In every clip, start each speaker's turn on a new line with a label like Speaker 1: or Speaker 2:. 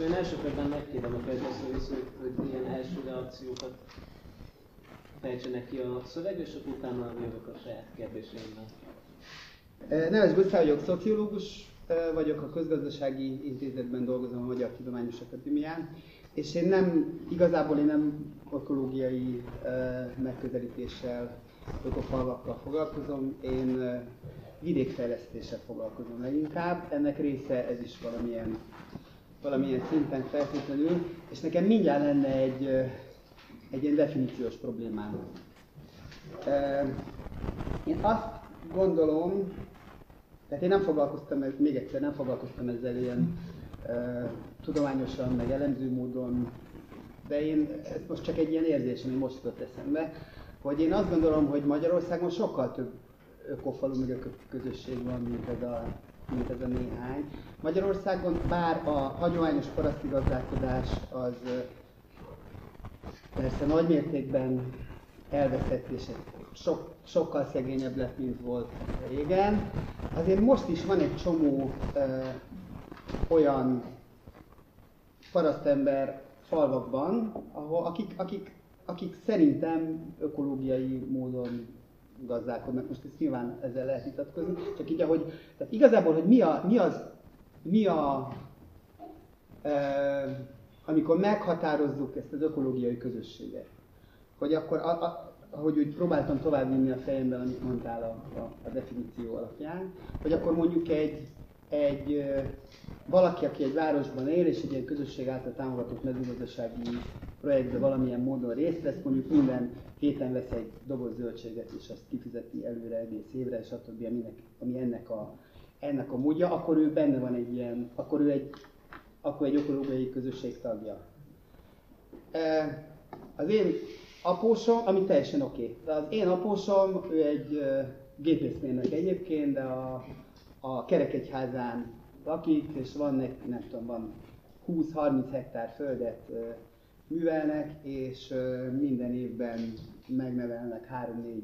Speaker 1: én első körben megkérem a fejlesztőt, hogy, hogy milyen első reakciókat fejtsenek ki a szöveg, és akkor utána jövök a saját kérdéseimmel.
Speaker 2: Neves Gusztály vagyok, szociológus vagyok, a Közgazdasági Intézetben dolgozom a Magyar Tudományos Akadémián, és én nem, igazából én nem ökológiai megközelítéssel, ökofalvakkal foglalkozom, én vidékfejlesztéssel foglalkozom leginkább. Ennek része ez is valamilyen, valamilyen szinten feltétlenül, és nekem mindjárt lenne egy, egy ilyen definíciós problémám. Én azt gondolom, tehát én nem foglalkoztam, még egyszer nem foglalkoztam ezzel ilyen tudományosan, meg elemző módon, de én, ez most csak egy ilyen érzés, ami most jutott eszembe, hogy én azt gondolom, hogy Magyarországon sokkal több ökofalu, meg közösség van, mint ez a, mint ez a néhány. Magyarországon bár a hagyományos paraszti gazdálkodás az persze nagy mértékben elveszett, és sok, sokkal szegényebb lett, mint volt régen. Azért most is van egy csomó ö, olyan parasztember falvakban, ahol, akik, akik, akik szerintem ökológiai módon gazdálkodnak. Most ezt nyilván ezzel lehet vitatkozni, csak így, ahogy, tehát igazából, hogy mi, a, mi az, mi a, e, amikor meghatározzuk ezt az ökológiai közösséget, hogy akkor a, a, ahogy úgy próbáltam továbbvinni a fejemben, amit mondtál a, a, a definíció alapján, hogy akkor mondjuk egy, egy valaki, aki egy városban él, és egy ilyen közösség által támogatott mezőgazdasági projektben valamilyen módon részt vesz, mondjuk minden héten vesz egy doboz zöldséget, és azt kifizeti előre egész évre, attól, aminek, ami ennek a, ennek a módja, akkor ő benne van egy ilyen, akkor ő egy, akkor egy ökológiai közösség tagja. Az én apósom, ami teljesen oké. Okay. De az én apósom, ő egy gépészmérnök egyébként, de a, a Kerekegyházán lakik, és van nem tudom, van 20-30 hektár földet művelnek, és minden évben megnevelnek 3-4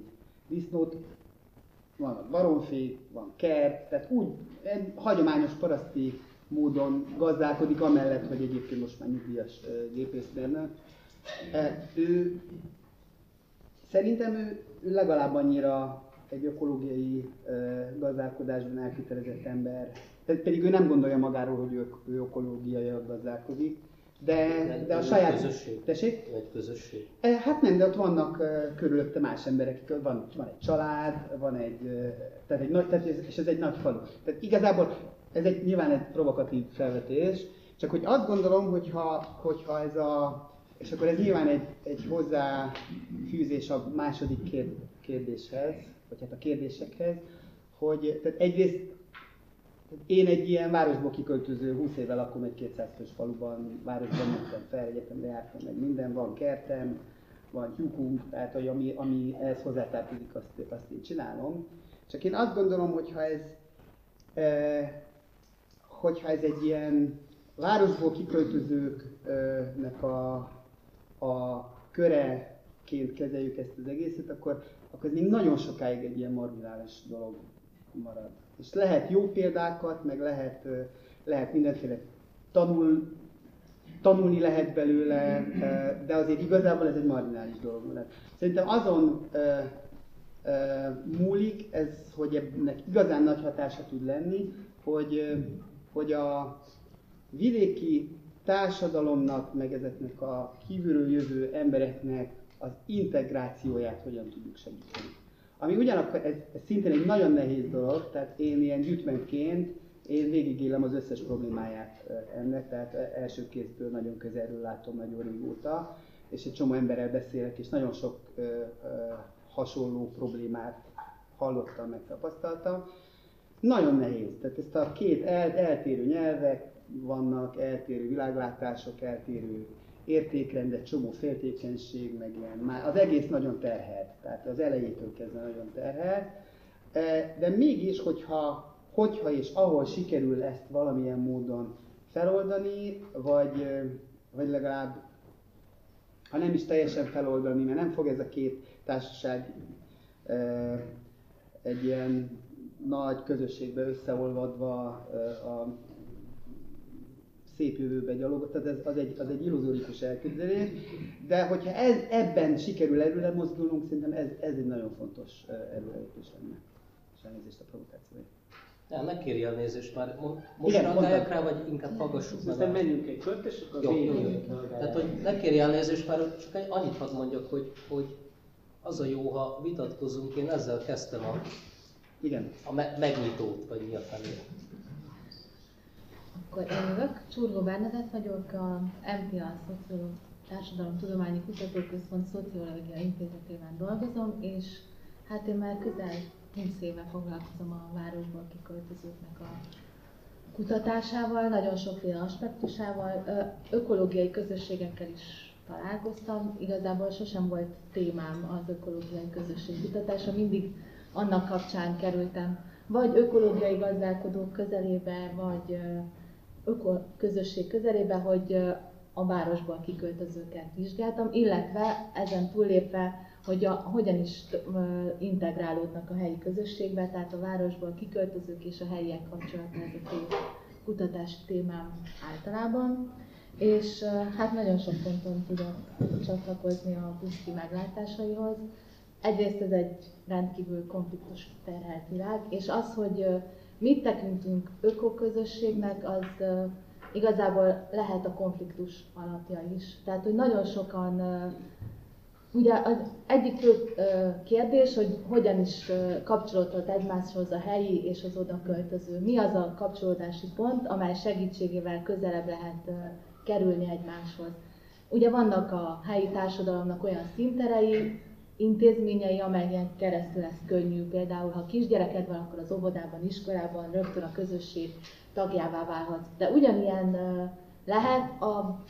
Speaker 2: disznót, van baromfé, van kert, tehát úgy egy hagyományos paraszti módon gazdálkodik, amellett, hogy egyébként most már nyugdíjas gépészmérnök. Ő, szerintem ő, ő legalább annyira egy ökológiai gazdálkodásban elkötelezett ember, tehát pedig ő nem gondolja magáról, hogy ő, ő ökológiai gazdálkodik, de, de a saját...
Speaker 1: Közösség?
Speaker 2: Tessék?
Speaker 1: Egy közösség?
Speaker 2: Hát nem, de ott vannak körülötte más emberek, van, van egy család, van egy, tehát egy nagy, tehát ez, és ez egy nagy falu. Tehát igazából ez egy nyilván egy provokatív felvetés, csak hogy azt gondolom, hogyha, hogyha ez a, és akkor ez nyilván egy, egy hozzáfűzés a második kérdéshez, vagy hát a kérdésekhez, hogy tehát egyrészt én egy ilyen városból kiköltöző, 20 éve lakom egy 200 fős faluban, városban mentem fel, egyetemre jártam, meg minden, van kertem, van tyúkunk, tehát hogy ami, ami ehhez hozzátartozik, azt, azt én csinálom. Csak én azt gondolom, hogyha ez, e, hogyha ez egy ilyen városból kiköltözőknek a, a köreként kezeljük ezt az egészet, akkor, akkor ez még nagyon sokáig egy ilyen marginális dolog marad. És lehet jó példákat, meg lehet, lehet mindenféle tanul, tanulni lehet belőle, de azért igazából ez egy marginális dolog. Szerintem azon múlik ez, hogy ennek igazán nagy hatása tud lenni, hogy, hogy a vidéki társadalomnak, meg ezeknek a kívülről jövő embereknek az integrációját hogyan tudjuk segíteni. Ami ugyanakkor, ez, ez szintén egy nagyon nehéz dolog, tehát én ilyen gyűjtmentként, én végigélem az összes problémáját ennek, tehát első kézből nagyon közelről látom nagyon régóta, és egy csomó emberrel beszélek, és nagyon sok ö, ö, hasonló problémát hallottam, megtapasztaltam. Nagyon nehéz, tehát ezt a két el, eltérő nyelvek vannak, eltérő világlátások, eltérő értékrend, egy csomó féltékenység, meg ilyen. Már az egész nagyon terhelt, tehát az elejétől kezdve nagyon terhelt. E, de mégis, hogyha, hogyha és ahol sikerül ezt valamilyen módon feloldani, vagy, vagy legalább, ha nem is teljesen feloldani, mert nem fog ez a két társaság egy ilyen nagy közösségbe összeolvadva a szép jövőbe gyalogot, tehát ez, az, egy, az egy illuzórikus elképzelés, de hogyha ez, ebben sikerül előre mozdulnunk, szerintem ez, ez egy nagyon fontos előrelépés lenne. És elnézést a provokációért.
Speaker 3: Nem, megkéri a nézést már. Most Igen, reagáljak rá, vagy inkább hallgassuk
Speaker 1: meg? Aztán menjünk egy kört, és akkor jó, jó, jó.
Speaker 3: Tehát, hogy ne kérj elnézést, már csak egy, annyit hadd mondjak, hogy, hogy az a jó, ha vitatkozunk, én ezzel kezdtem a,
Speaker 2: Igen.
Speaker 3: a me- megnyitót, vagy mi a felé.
Speaker 4: Akkor én jövök. Csurgó Bernadett vagyok, a MTA Társadalom Tudományi Kutatóközpont Szociológia Intézetében dolgozom, és hát én már közel 20 éve foglalkozom a városból kiköltözőknek a kutatásával, nagyon sokféle aspektusával, ökológiai közösségekkel is találkoztam. Igazából sosem volt témám az ökológiai közösség kutatása, mindig annak kapcsán kerültem vagy ökológiai gazdálkodók közelébe, vagy öko közösség közelébe, hogy a városból kiköltözőket vizsgáltam, illetve ezen túllépve, hogy a, hogyan is integrálódnak a helyi közösségbe, tehát a városból kiköltözők és a helyiek kapcsolata ez a kutatási témám általában. És hát nagyon sok ponton tudok csatlakozni a Puszki meglátásaihoz. Egyrészt ez egy rendkívül konfliktus terhelt világ, és az, hogy mit tekintünk ökoközösségnek, az igazából lehet a konfliktus alapja is. Tehát, hogy nagyon sokan, ugye az egyik fő kérdés, hogy hogyan is kapcsolódhat egymáshoz a helyi és az oda költöző. Mi az a kapcsolódási pont, amely segítségével közelebb lehet kerülni egymáshoz. Ugye vannak a helyi társadalomnak olyan szinterei, intézményei, amelyen keresztül ez könnyű. Például, ha kisgyereked van, akkor az óvodában, iskolában rögtön a közösség tagjává válhatsz. De ugyanilyen lehet a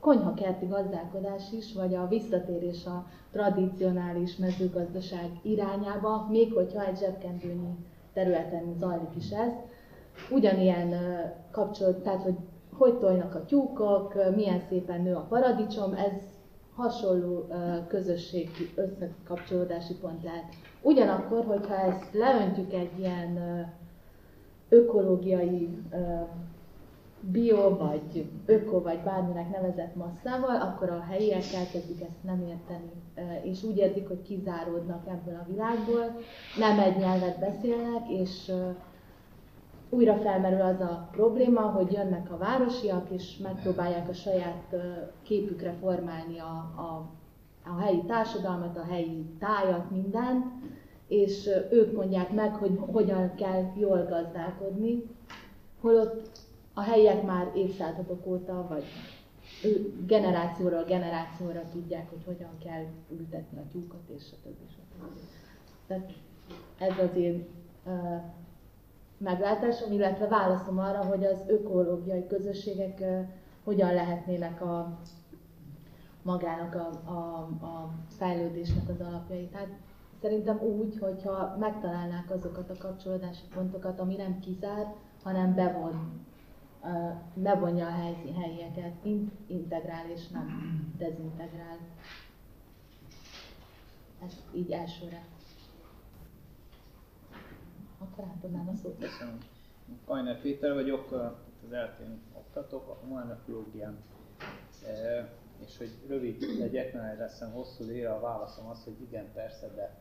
Speaker 4: konyhakerti gazdálkodás is, vagy a visszatérés a tradicionális mezőgazdaság irányába, még hogyha egy zsebkendőnyi területen zajlik is ez. Ugyanilyen kapcsolat, tehát hogy hogy tojnak a tyúkok, milyen szépen nő a paradicsom, ez hasonló közösségi összekapcsolódási pont lehet. Ugyanakkor, hogyha ezt leöntjük egy ilyen ökológiai bio, vagy öko, vagy bárminek nevezett masszával, akkor a helyiek elkezdik ezt nem érteni, és úgy érzik, hogy kizáródnak ebből a világból, nem egy nyelvet beszélnek, és újra felmerül az a probléma, hogy jönnek a városiak, és megpróbálják a saját képükre formálni a, a, a helyi társadalmat, a helyi tájat, mindent, és ők mondják meg, hogy hogyan kell jól gazdálkodni, holott a helyiek már évszázadok óta, vagy ő generációról generációra tudják, hogy hogyan kell ültetni a tyúkat, és a többi. Tehát ez az én uh, meglátásom, illetve válaszom arra, hogy az ökológiai közösségek hogyan lehetnének a magának a, a, a fejlődésnek az alapjai. Tehát Szerintem úgy, hogyha megtalálnák azokat a kapcsolódási pontokat, ami nem kizár, hanem bevon, bevonja a helyi, helyieket, integrál és nem dezintegrál. Ez így elsőre. Akkor átadnám a szót.
Speaker 5: Köszönöm. Kajner Péter vagyok, az eltén oktatok a humanökológián. És hogy rövid legyek, mert leszem hosszú ére, a válaszom az, hogy igen, persze, de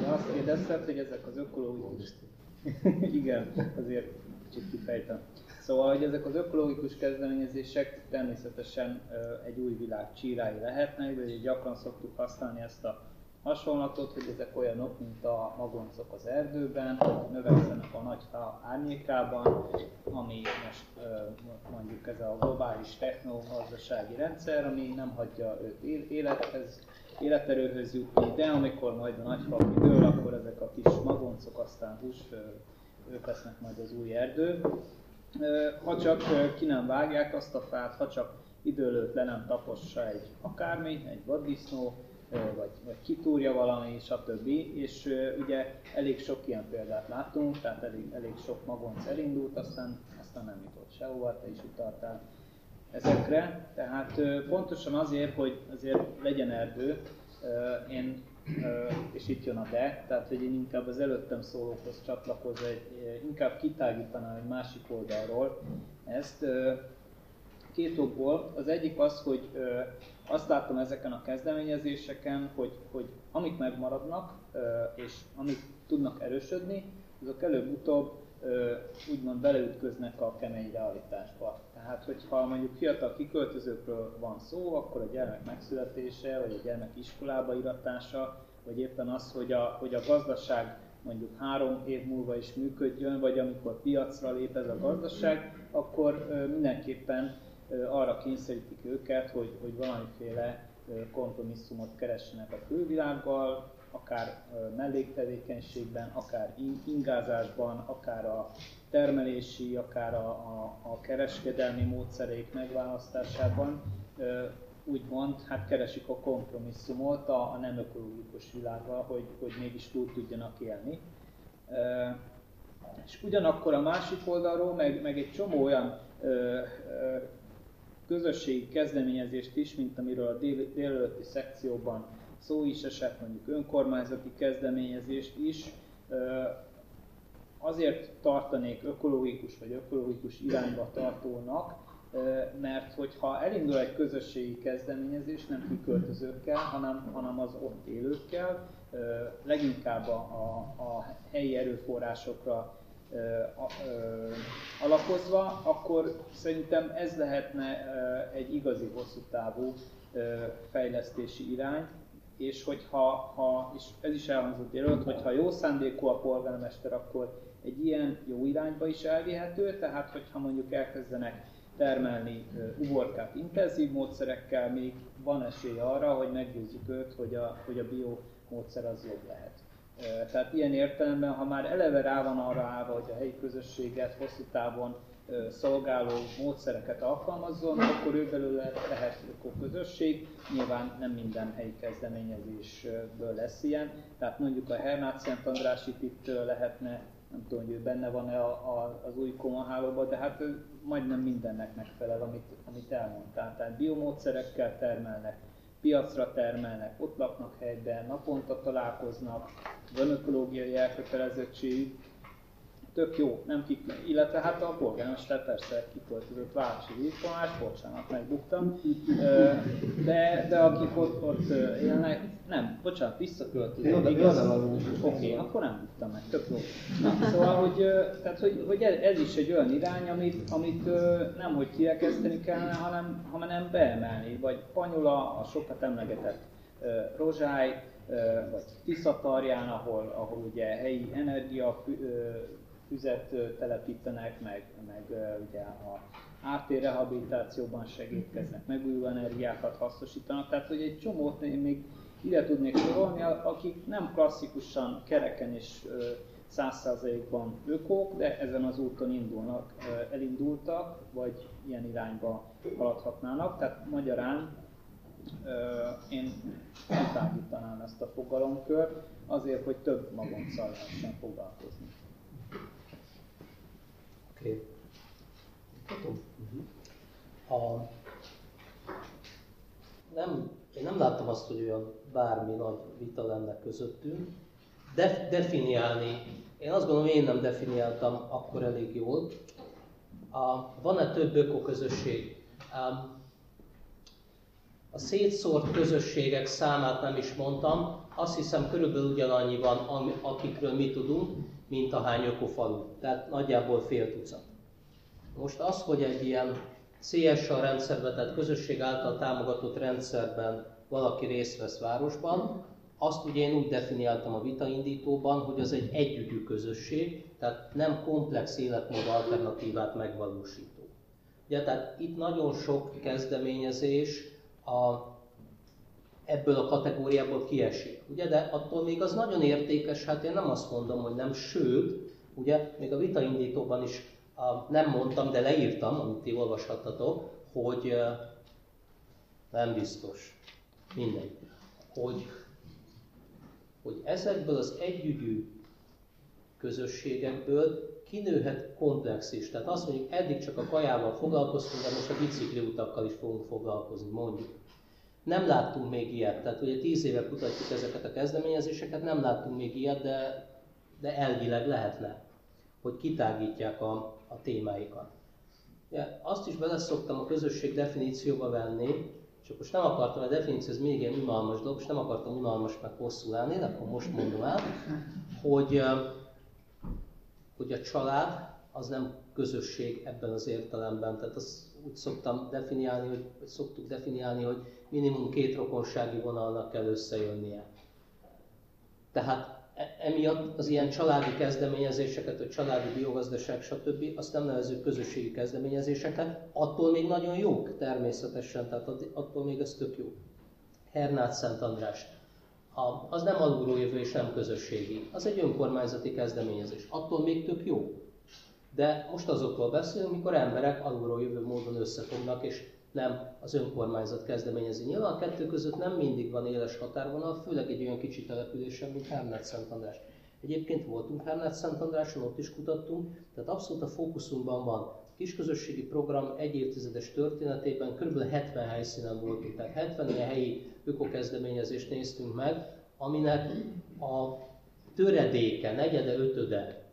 Speaker 5: de azt kérdezted, hogy ezek az ökológikus... Igen, azért kicsit kifejtem. Szóval, hogy ezek az ökológikus kezdeményezések természetesen egy új világ csírái lehetnek, de gyakran szoktuk használni ezt a hasonlatot, hogy ezek olyanok, mint a magoncok az erdőben, növekszenek a nagy fa árnyékában, ami most mondjuk ez a globális technogazdasági rendszer, ami nem hagyja őt élethez, életerőhöz jutni, de amikor majd a nagy fa kidől, akkor ezek a kis magoncok, aztán hús, ők lesznek majd az új erdő. Ha csak ki nem vágják azt a fát, ha csak időlőtt le nem tapossa egy akármi, egy vaddisznó, vagy, vagy kitúrja valami, stb. És ugye elég sok ilyen példát láttunk, tehát elég, elég sok magonc elindult, aztán, aztán nem jutott sehova, te is utaltál ezekre. Tehát pontosan azért, hogy azért legyen erdő, én és itt jön a de, tehát hogy én inkább az előttem szólókhoz csatlakozva, inkább kitágítanám egy másik oldalról ezt. Két okból. Az egyik az, hogy azt látom ezeken a kezdeményezéseken, hogy, hogy amik megmaradnak, és amik tudnak erősödni, azok előbb-utóbb úgymond beleütköznek a kemény realitásba. Tehát, hogyha mondjuk fiatal kiköltözőkről van szó, akkor a gyermek megszületése, vagy a gyermek iskolába iratása, vagy éppen az, hogy a, hogy a gazdaság mondjuk három év múlva is működjön, vagy amikor piacra lép ez a gazdaság, akkor mindenképpen arra kényszerítik őket, hogy, hogy valamiféle kompromisszumot keressenek a külvilággal, akár melléktevékenységben, akár ingázásban, akár a termelési, akár a, a, a kereskedelmi módszereik megválasztásában úgymond hát keresik a kompromisszumot a, a nem ökológikus világgal, hogy, hogy mégis túl tudjanak élni. És ugyanakkor a másik oldalról meg, meg egy csomó olyan közösségi kezdeményezést is, mint amiről a dél, délelőtti szekcióban szó is esett, mondjuk önkormányzati kezdeményezést is, azért tartanék ökológikus vagy ökológikus irányba tartónak, mert hogyha elindul egy közösségi kezdeményezés, nem kiköltözőkkel, hanem, hanem az ott élőkkel, leginkább a, a, helyi erőforrásokra alapozva, akkor szerintem ez lehetne egy igazi hosszú távú fejlesztési irány, és hogyha, ha, és ez is elhangzott előtt, hogyha jó szándékú a polgármester, akkor egy ilyen jó irányba is elvihető, tehát hogyha mondjuk elkezdenek termelni uborkát intenzív módszerekkel, még van esély arra, hogy meggyőzzük őt, hogy a, hogy a bio módszer az jobb lehet. Tehát ilyen értelemben, ha már eleve rá van arra állva, hogy a helyi közösséget hosszú távon szolgáló módszereket alkalmazzon, akkor ő belőle lehet közösség. Nyilván nem minden helyi kezdeményezésből lesz ilyen. Tehát mondjuk a Hernát Szent András itt lehetne, nem tudom, hogy ő benne van-e a, a, az új komahálóban, de hát ő majdnem mindennek megfelel, amit, amit elmondtál. Tehát biomódszerekkel termelnek, piacra termelnek, ott laknak helyben, naponta találkoznak, van ökológiai elkötelezettségük, tök jó, nem kik, illetve hát a polgármester persze kiköltözött Városi Víztomás, bocsánat, megbuktam, de, de akik ott, ott élnek, nem, bocsánat, visszaköltözött, igaz? Oké, okay, akkor nem buktam meg, tök jó. Na, szóval, hogy, tehát, hogy, hogy ez is egy olyan irány, amit, amit nem hogy kirekeszteni kellene, hanem, hanem beemelni, vagy Panyula, a sokat emlegetett Rozsály, vagy Tiszatarján, ahol, ahol ugye helyi energia füzet telepítenek, meg, meg ugye a ártérrehabilitációban segítkeznek, megújuló energiákat hasznosítanak, tehát hogy egy csomót én még ide tudnék sorolni, akik nem klasszikusan kereken és száz százalékban ökók, de ezen az úton indulnak, elindultak, vagy ilyen irányba haladhatnának. Tehát magyarán én tágítanám ezt a fogalomkört, azért, hogy több magonccal lehessen foglalkozni.
Speaker 3: Oké. A, nem, én nem láttam azt, hogy olyan bármi nagy vita lenne közöttünk. De, definiálni, én azt gondolom, én nem definiáltam akkor elég jól. A, van-e több ökoközösség? A szétszórt közösségek számát nem is mondtam, azt hiszem körülbelül ugyanannyi van, akikről mi tudunk, mint a hány ökofalu, tehát nagyjából fél tucat. Most az, hogy egy ilyen CSA rendszerben, tehát közösség által támogatott rendszerben valaki részt vesz városban, azt ugye én úgy definiáltam a vitaindítóban, hogy az egy együgyű közösség, tehát nem komplex életmód alternatívát megvalósító. Ugye, tehát itt nagyon sok kezdeményezés a ebből a kategóriából kiesik. Ugye? De attól még az nagyon értékes, hát én nem azt mondom, hogy nem, sőt, ugye, még a vitaindítóban is a, nem mondtam, de leírtam, amit ti olvashattatok, hogy nem biztos, mindegy, hogy, hogy ezekből az együgyű közösségekből kinőhet komplex is. Tehát azt mondjuk, eddig csak a kajával foglalkoztunk, de most a bicikliutakkal is fogunk foglalkozni, mondjuk. Nem láttunk még ilyet, tehát ugye tíz éve kutatjuk ezeket a kezdeményezéseket, nem láttunk még ilyet, de, de elvileg lehetne, hogy kitágítják a, a témáikat. Ja, azt is beleszoktam a közösség definícióba venni, csak most nem akartam, a definíció ez még ilyen unalmas dolog, és nem akartam unalmas meg hosszú lenni, de akkor most mondom el, hogy, hogy a család az nem közösség ebben az értelemben. Tehát azt úgy szoktam definiálni, hogy, vagy szoktuk definiálni, hogy minimum két rokonsági vonalnak kell összejönnie. Tehát e, emiatt az ilyen családi kezdeményezéseket, a családi biogazdaság, stb. azt nem nevezünk közösségi kezdeményezéseket, attól még nagyon jók természetesen, tehát attól még ez tök jó. Hernát Szent András. A, az nem alulról jövő és nem közösségi. Az egy önkormányzati kezdeményezés. Attól még tök jó. De most azokról beszélünk, amikor emberek alulról jövő módon összefognak, és nem az önkormányzat kezdeményezi. Nyilván a kettő között nem mindig van éles határvonal, főleg egy olyan kicsi településen, mint Hernát Szent András. Egyébként voltunk Hernát Szent Andráson, ott is kutattunk, tehát abszolút a fókuszunkban van. Kisközösségi program egy évtizedes történetében kb. 70 helyszínen voltunk, tehát 70 ilyen helyi ökokezdeményezést néztünk meg, aminek a töredéke, negyede, ötöde,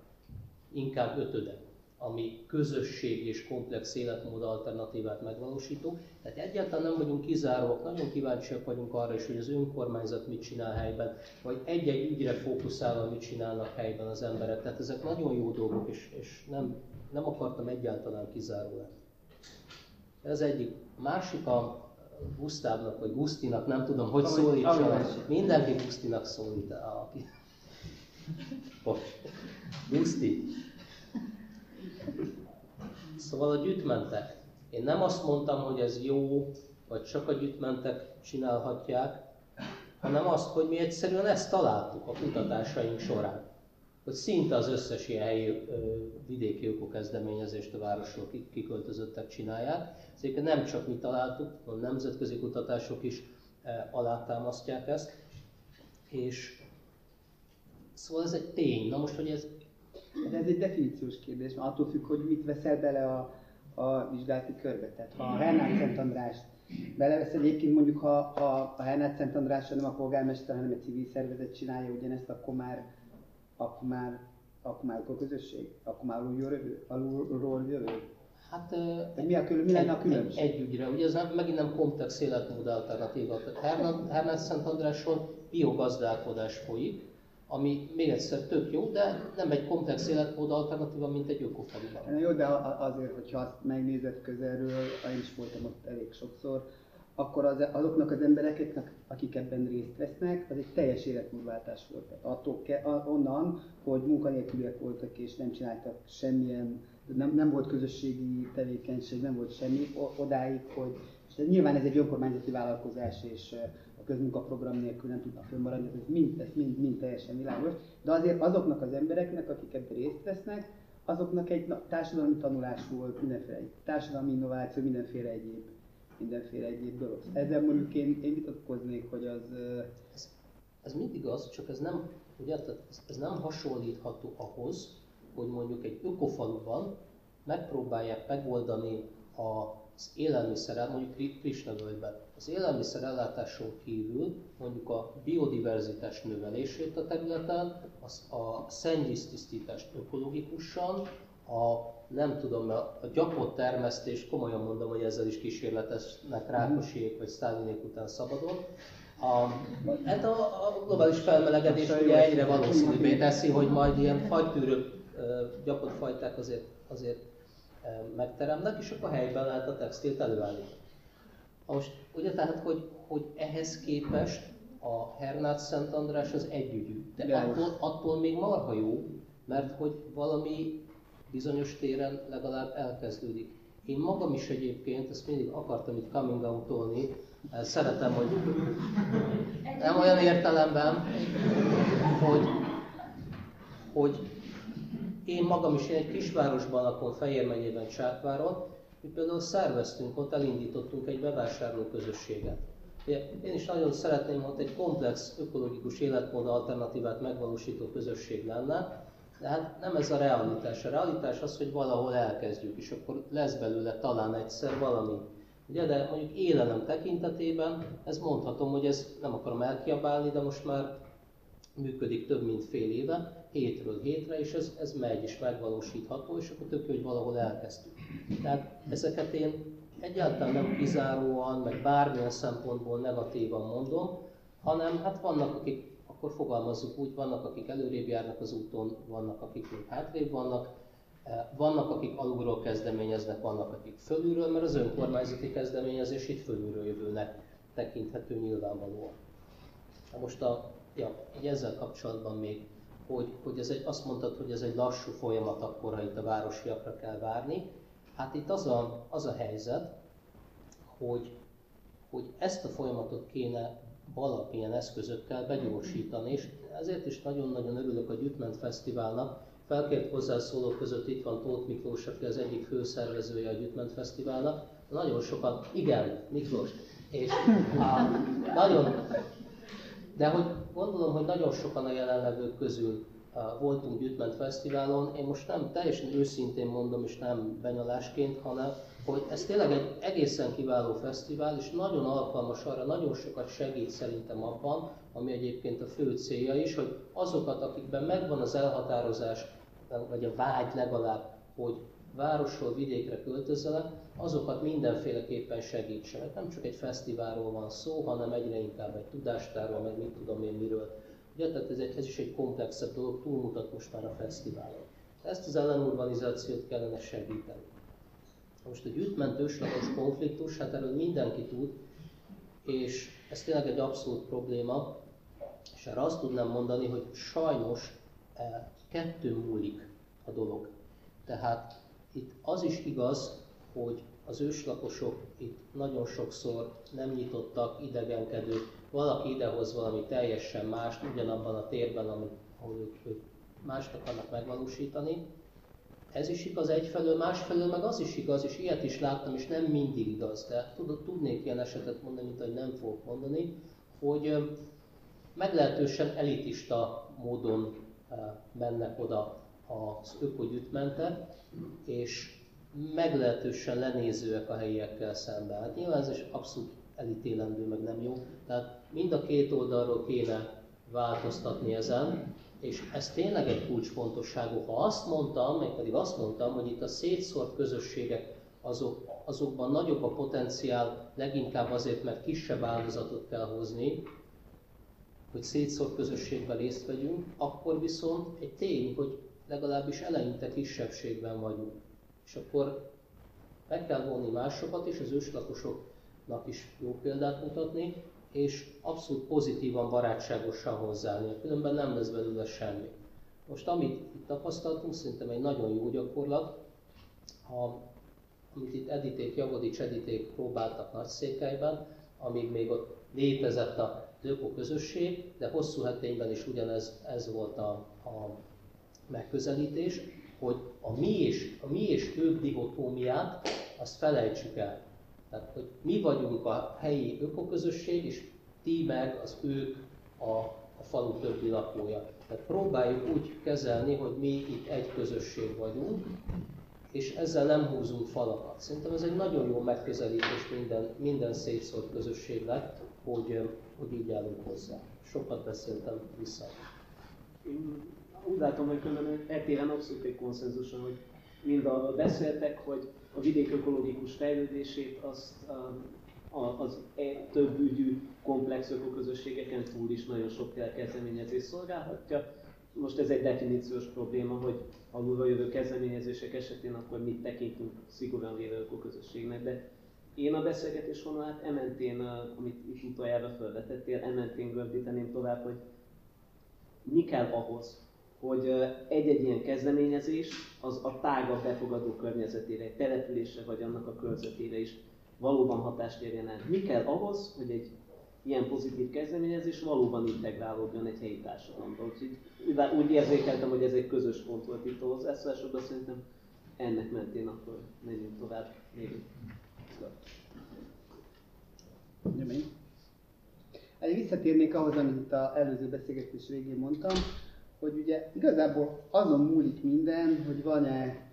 Speaker 3: inkább ötöde ami közösség és komplex életmód alternatívát megvalósító. Tehát egyáltalán nem vagyunk kizáróak, nagyon kíváncsiak vagyunk arra is, hogy az önkormányzat mit csinál helyben, vagy egy-egy ügyre fókuszálva mit csinálnak helyben az emberek. Tehát ezek nagyon jó dolgok, és, és nem, nem akartam egyáltalán kizáró lenni. Ez egyik. Másik a Gusztávnak, vagy Gusztinak, nem tudom, hogy szólítsa. Mindenki Gusztinak szólít. Aki... Guszti. Szóval a gyűjtmentek. Én nem azt mondtam, hogy ez jó, vagy csak a gyűjtmentek csinálhatják, hanem azt, hogy mi egyszerűen ezt találtuk a kutatásaink során. Hogy szinte az összes ilyen helyi vidéki ökokezdeményezést a városról kiköltözöttek csinálják. Ezért nem csak mi találtuk, a nemzetközi kutatások is alátámasztják ezt. És szóval ez egy tény. Na most, hogy ez
Speaker 2: de ez egy definíciós kérdés, mert attól függ, hogy mit veszel bele a, a vizsgálati körbe. Tehát ha a Hernát Szent Andrást beleveszed, egyébként mondjuk ha, ha a Hernát Szent András nem a polgármester, hanem egy civil szervezet csinálja ugyanezt, akkor már, akkor már, akkor már akkor közösség, akkor már alulról jövő. Alulról jövő.
Speaker 3: Hát,
Speaker 2: mi, a külön, mi lenne a különbség?
Speaker 3: Egy, egy ügyre, ugye ez nem, megint nem komplex életmód alternatíva. Tehát Hernát Szent Andráson biogazdálkodás folyik, ami még egyszer tök jó, de nem egy komplex életmód alternatíva, mint egy ökofaluban.
Speaker 2: Jó, de azért, hogyha azt megnézed közelről, én is voltam ott elég sokszor, akkor az, azoknak az embereknek, akik ebben részt vesznek, az egy teljes életmódváltás volt. Tehát attól ke, onnan, hogy munkanélküliek voltak és nem csináltak semmilyen, nem, nem volt közösségi tevékenység, nem volt semmi, odáig, hogy és nyilván ez egy önkormányzati vállalkozás, és közmunkaprogram nélkül nem tudnak fönnmaradni, ez mind, ez mind, mind teljesen világos. De azért azoknak az embereknek, akik ebben részt vesznek, azoknak egy társadalmi tanulás volt, mindenféle egy társadalmi innováció, mindenféle egyéb, mindenféle egyéb dolog. Ezzel mondjuk én, én vitatkoznék, hogy az...
Speaker 3: Ez, ez mindig az, csak ez nem, ugye, ez, ez nem hasonlítható ahhoz, hogy mondjuk egy ökofaluban megpróbálják megoldani a az élelmiszer, mondjuk Krishna völgyben, az élelmiszer ellátáson kívül mondjuk a biodiverzitás növelését a területen, az a szennyvíztisztítást ökológikusan, a nem tudom, a gyapott termesztés, komolyan mondom, hogy ezzel is kísérleteznek Rákosiék vagy Sztálinék után szabadon. A, hát a, a globális felmelegedés ugye egyre valószínűbbé teszi, hogy majd ilyen fagytűrő gyapott fajták azért, azért megteremnek, és akkor helyben lehet a textilt előállítani. Most ugye tehát, hogy, hogy ehhez képest a Hernát Szent András az együgyű, de attól, attól még marha jó, mert hogy valami bizonyos téren legalább elkezdődik. Én magam is egyébként, ezt mindig akartam itt coming out szeretem, hogy nem olyan értelemben, hogy, hogy én magam is én egy kisvárosban lakom, Fejér megyében, Csákváron, mi például szerveztünk ott, elindítottunk egy bevásárló közösséget. Én is nagyon szeretném, hogy egy komplex ökológikus életmód alternatívát megvalósító közösség lenne, de hát nem ez a realitás. A realitás az, hogy valahol elkezdjük, és akkor lesz belőle talán egyszer valami. Ugye, de mondjuk élelem tekintetében ez mondhatom, hogy ez nem akarom elkiabálni, de most már működik több mint fél éve, hétről hétre, és ez, ez megy és megvalósítható, és akkor tök hogy valahol elkezdtük. Tehát ezeket én egyáltalán nem kizáróan, meg bármilyen szempontból negatívan mondom, hanem hát vannak, akik, akkor fogalmazzuk úgy, vannak, akik előrébb járnak az úton, vannak, akik még hátrébb vannak, e, vannak, akik alulról kezdeményeznek, vannak, akik fölülről, mert az önkormányzati kezdeményezés itt fölülről jövőnek tekinthető nyilvánvalóan. Na most a, ja, ezzel kapcsolatban még, hogy, hogy ez egy, azt mondtad, hogy ez egy lassú folyamat akkor, ha itt a városiakra kell várni. Hát itt az a, az a helyzet, hogy, hogy ezt a folyamatot kéne valamilyen eszközökkel begyorsítani, és ezért is nagyon-nagyon örülök a Gyütment Fesztiválnak. Felkért hozzászólók között itt van Tóth Miklós, aki az egyik főszervezője a Gyütment Fesztiválnak. Nagyon sokan, igen, Miklós, és á, nagyon, de hogy gondolom, hogy nagyon sokan a jelenlevők közül voltunk Gyütment Fesztiválon. Én most nem teljesen őszintén mondom, és nem benyalásként, hanem hogy ez tényleg egy egészen kiváló fesztivál, és nagyon alkalmas arra, nagyon sokat segít szerintem abban, ami egyébként a fő célja is, hogy azokat, akikben megvan az elhatározás, vagy a vágy legalább, hogy városról vidékre költözzenek, azokat mindenféleképpen segítsenek. Nem csak egy fesztiválról van szó, hanem egyre inkább egy tudástárról, meg mit tudom én miről. Ugye, tehát ez, egy, ez is egy komplexebb dolog, túlmutat most már a fesztiválon. Ezt az ellenurbanizációt kellene segíteni. Most a gyűjtment őslakos konfliktus, hát erről mindenki tud, és ez tényleg egy abszolút probléma, és erre azt tudnám mondani, hogy sajnos e, kettő múlik a dolog. Tehát itt az is igaz, hogy az őslakosok itt nagyon sokszor nem nyitottak, idegenkedők, valaki idehoz valami teljesen mást, ugyanabban a térben, ahol ők, ők mást akarnak megvalósítani, ez is igaz egyfelől, másfelől meg az is igaz, és ilyet is láttam, és nem mindig igaz, de tudnék ilyen esetet mondani, mint hogy nem fogok mondani, hogy meglehetősen elitista módon mennek oda az ökogyütmentek, és meglehetősen lenézőek a helyiekkel szemben. Hát nyilván ez is abszolút elítélendő, meg nem jó. Tehát mind a két oldalról kéne változtatni ezen, és ez tényleg egy kulcsfontosságú. Ha azt mondtam, meg pedig azt mondtam, hogy itt a szétszórt közösségek azok, azokban nagyobb a potenciál, leginkább azért, mert kisebb áldozatot kell hozni, hogy szétszórt közösségben részt vegyünk, akkor viszont egy tény, hogy legalábbis eleinte kisebbségben vagyunk. És akkor meg kell vonni másokat, és az őslakosoknak is jó példát mutatni, és abszolút pozitívan, barátságosan hozzáállni, különben nem lesz belőle semmi. Most amit itt tapasztaltunk, szerintem egy nagyon jó gyakorlat, ha, amit itt Editék, Javodics Editék próbáltak Nagyszékelyben, amíg még ott létezett a Döko közösség, de hosszú hetényben is ugyanez ez volt a, a megközelítés, hogy a mi és, a mi és ők dihotómiát azt felejtsük el. Tehát, hogy mi vagyunk a helyi ökoközösség, és ti meg az ők a, a falu többi lakója. Tehát próbáljuk úgy kezelni, hogy mi itt egy közösség vagyunk, és ezzel nem húzunk falakat. Szerintem ez egy nagyon jó megközelítés minden, minden szétszórt közösségnek, hogy, hogy így állunk hozzá. Sokat beszéltem vissza.
Speaker 1: Én úgy látom, hogy különben etéren abszolút egy konszenzus, hogy mind arról beszéltek, hogy a vidék ökológikus fejlődését azt az e több ügyű komplex ökoközösségeken túl is nagyon sok kezdeményezés szolgálhatja. Most ez egy definíciós probléma, hogy alulra jövő kezdeményezések esetén akkor mit tekintünk szigorúan lévő ökoközösségnek, de én a beszélgetés vonalát ementén, amit itt utoljára felvetettél, ementén gördíteném tovább, hogy mi kell ahhoz, hogy egy-egy ilyen kezdeményezés az a tágabb befogadó környezetére, egy településre vagy annak a körzetére is valóban hatást érjen el. Mi kell ahhoz, hogy egy ilyen pozitív kezdeményezés valóban integrálódjon egy helyi társadalomba. Úgyhogy úgy érzékeltem, hogy ez egy közös pont volt itt a hozzászólásokban, szerintem ennek mentén akkor menjünk tovább. Még.
Speaker 2: Egy visszatérnék ahhoz, amit az előző beszélgetés végén mondtam, hogy ugye igazából azon múlik minden, hogy van-e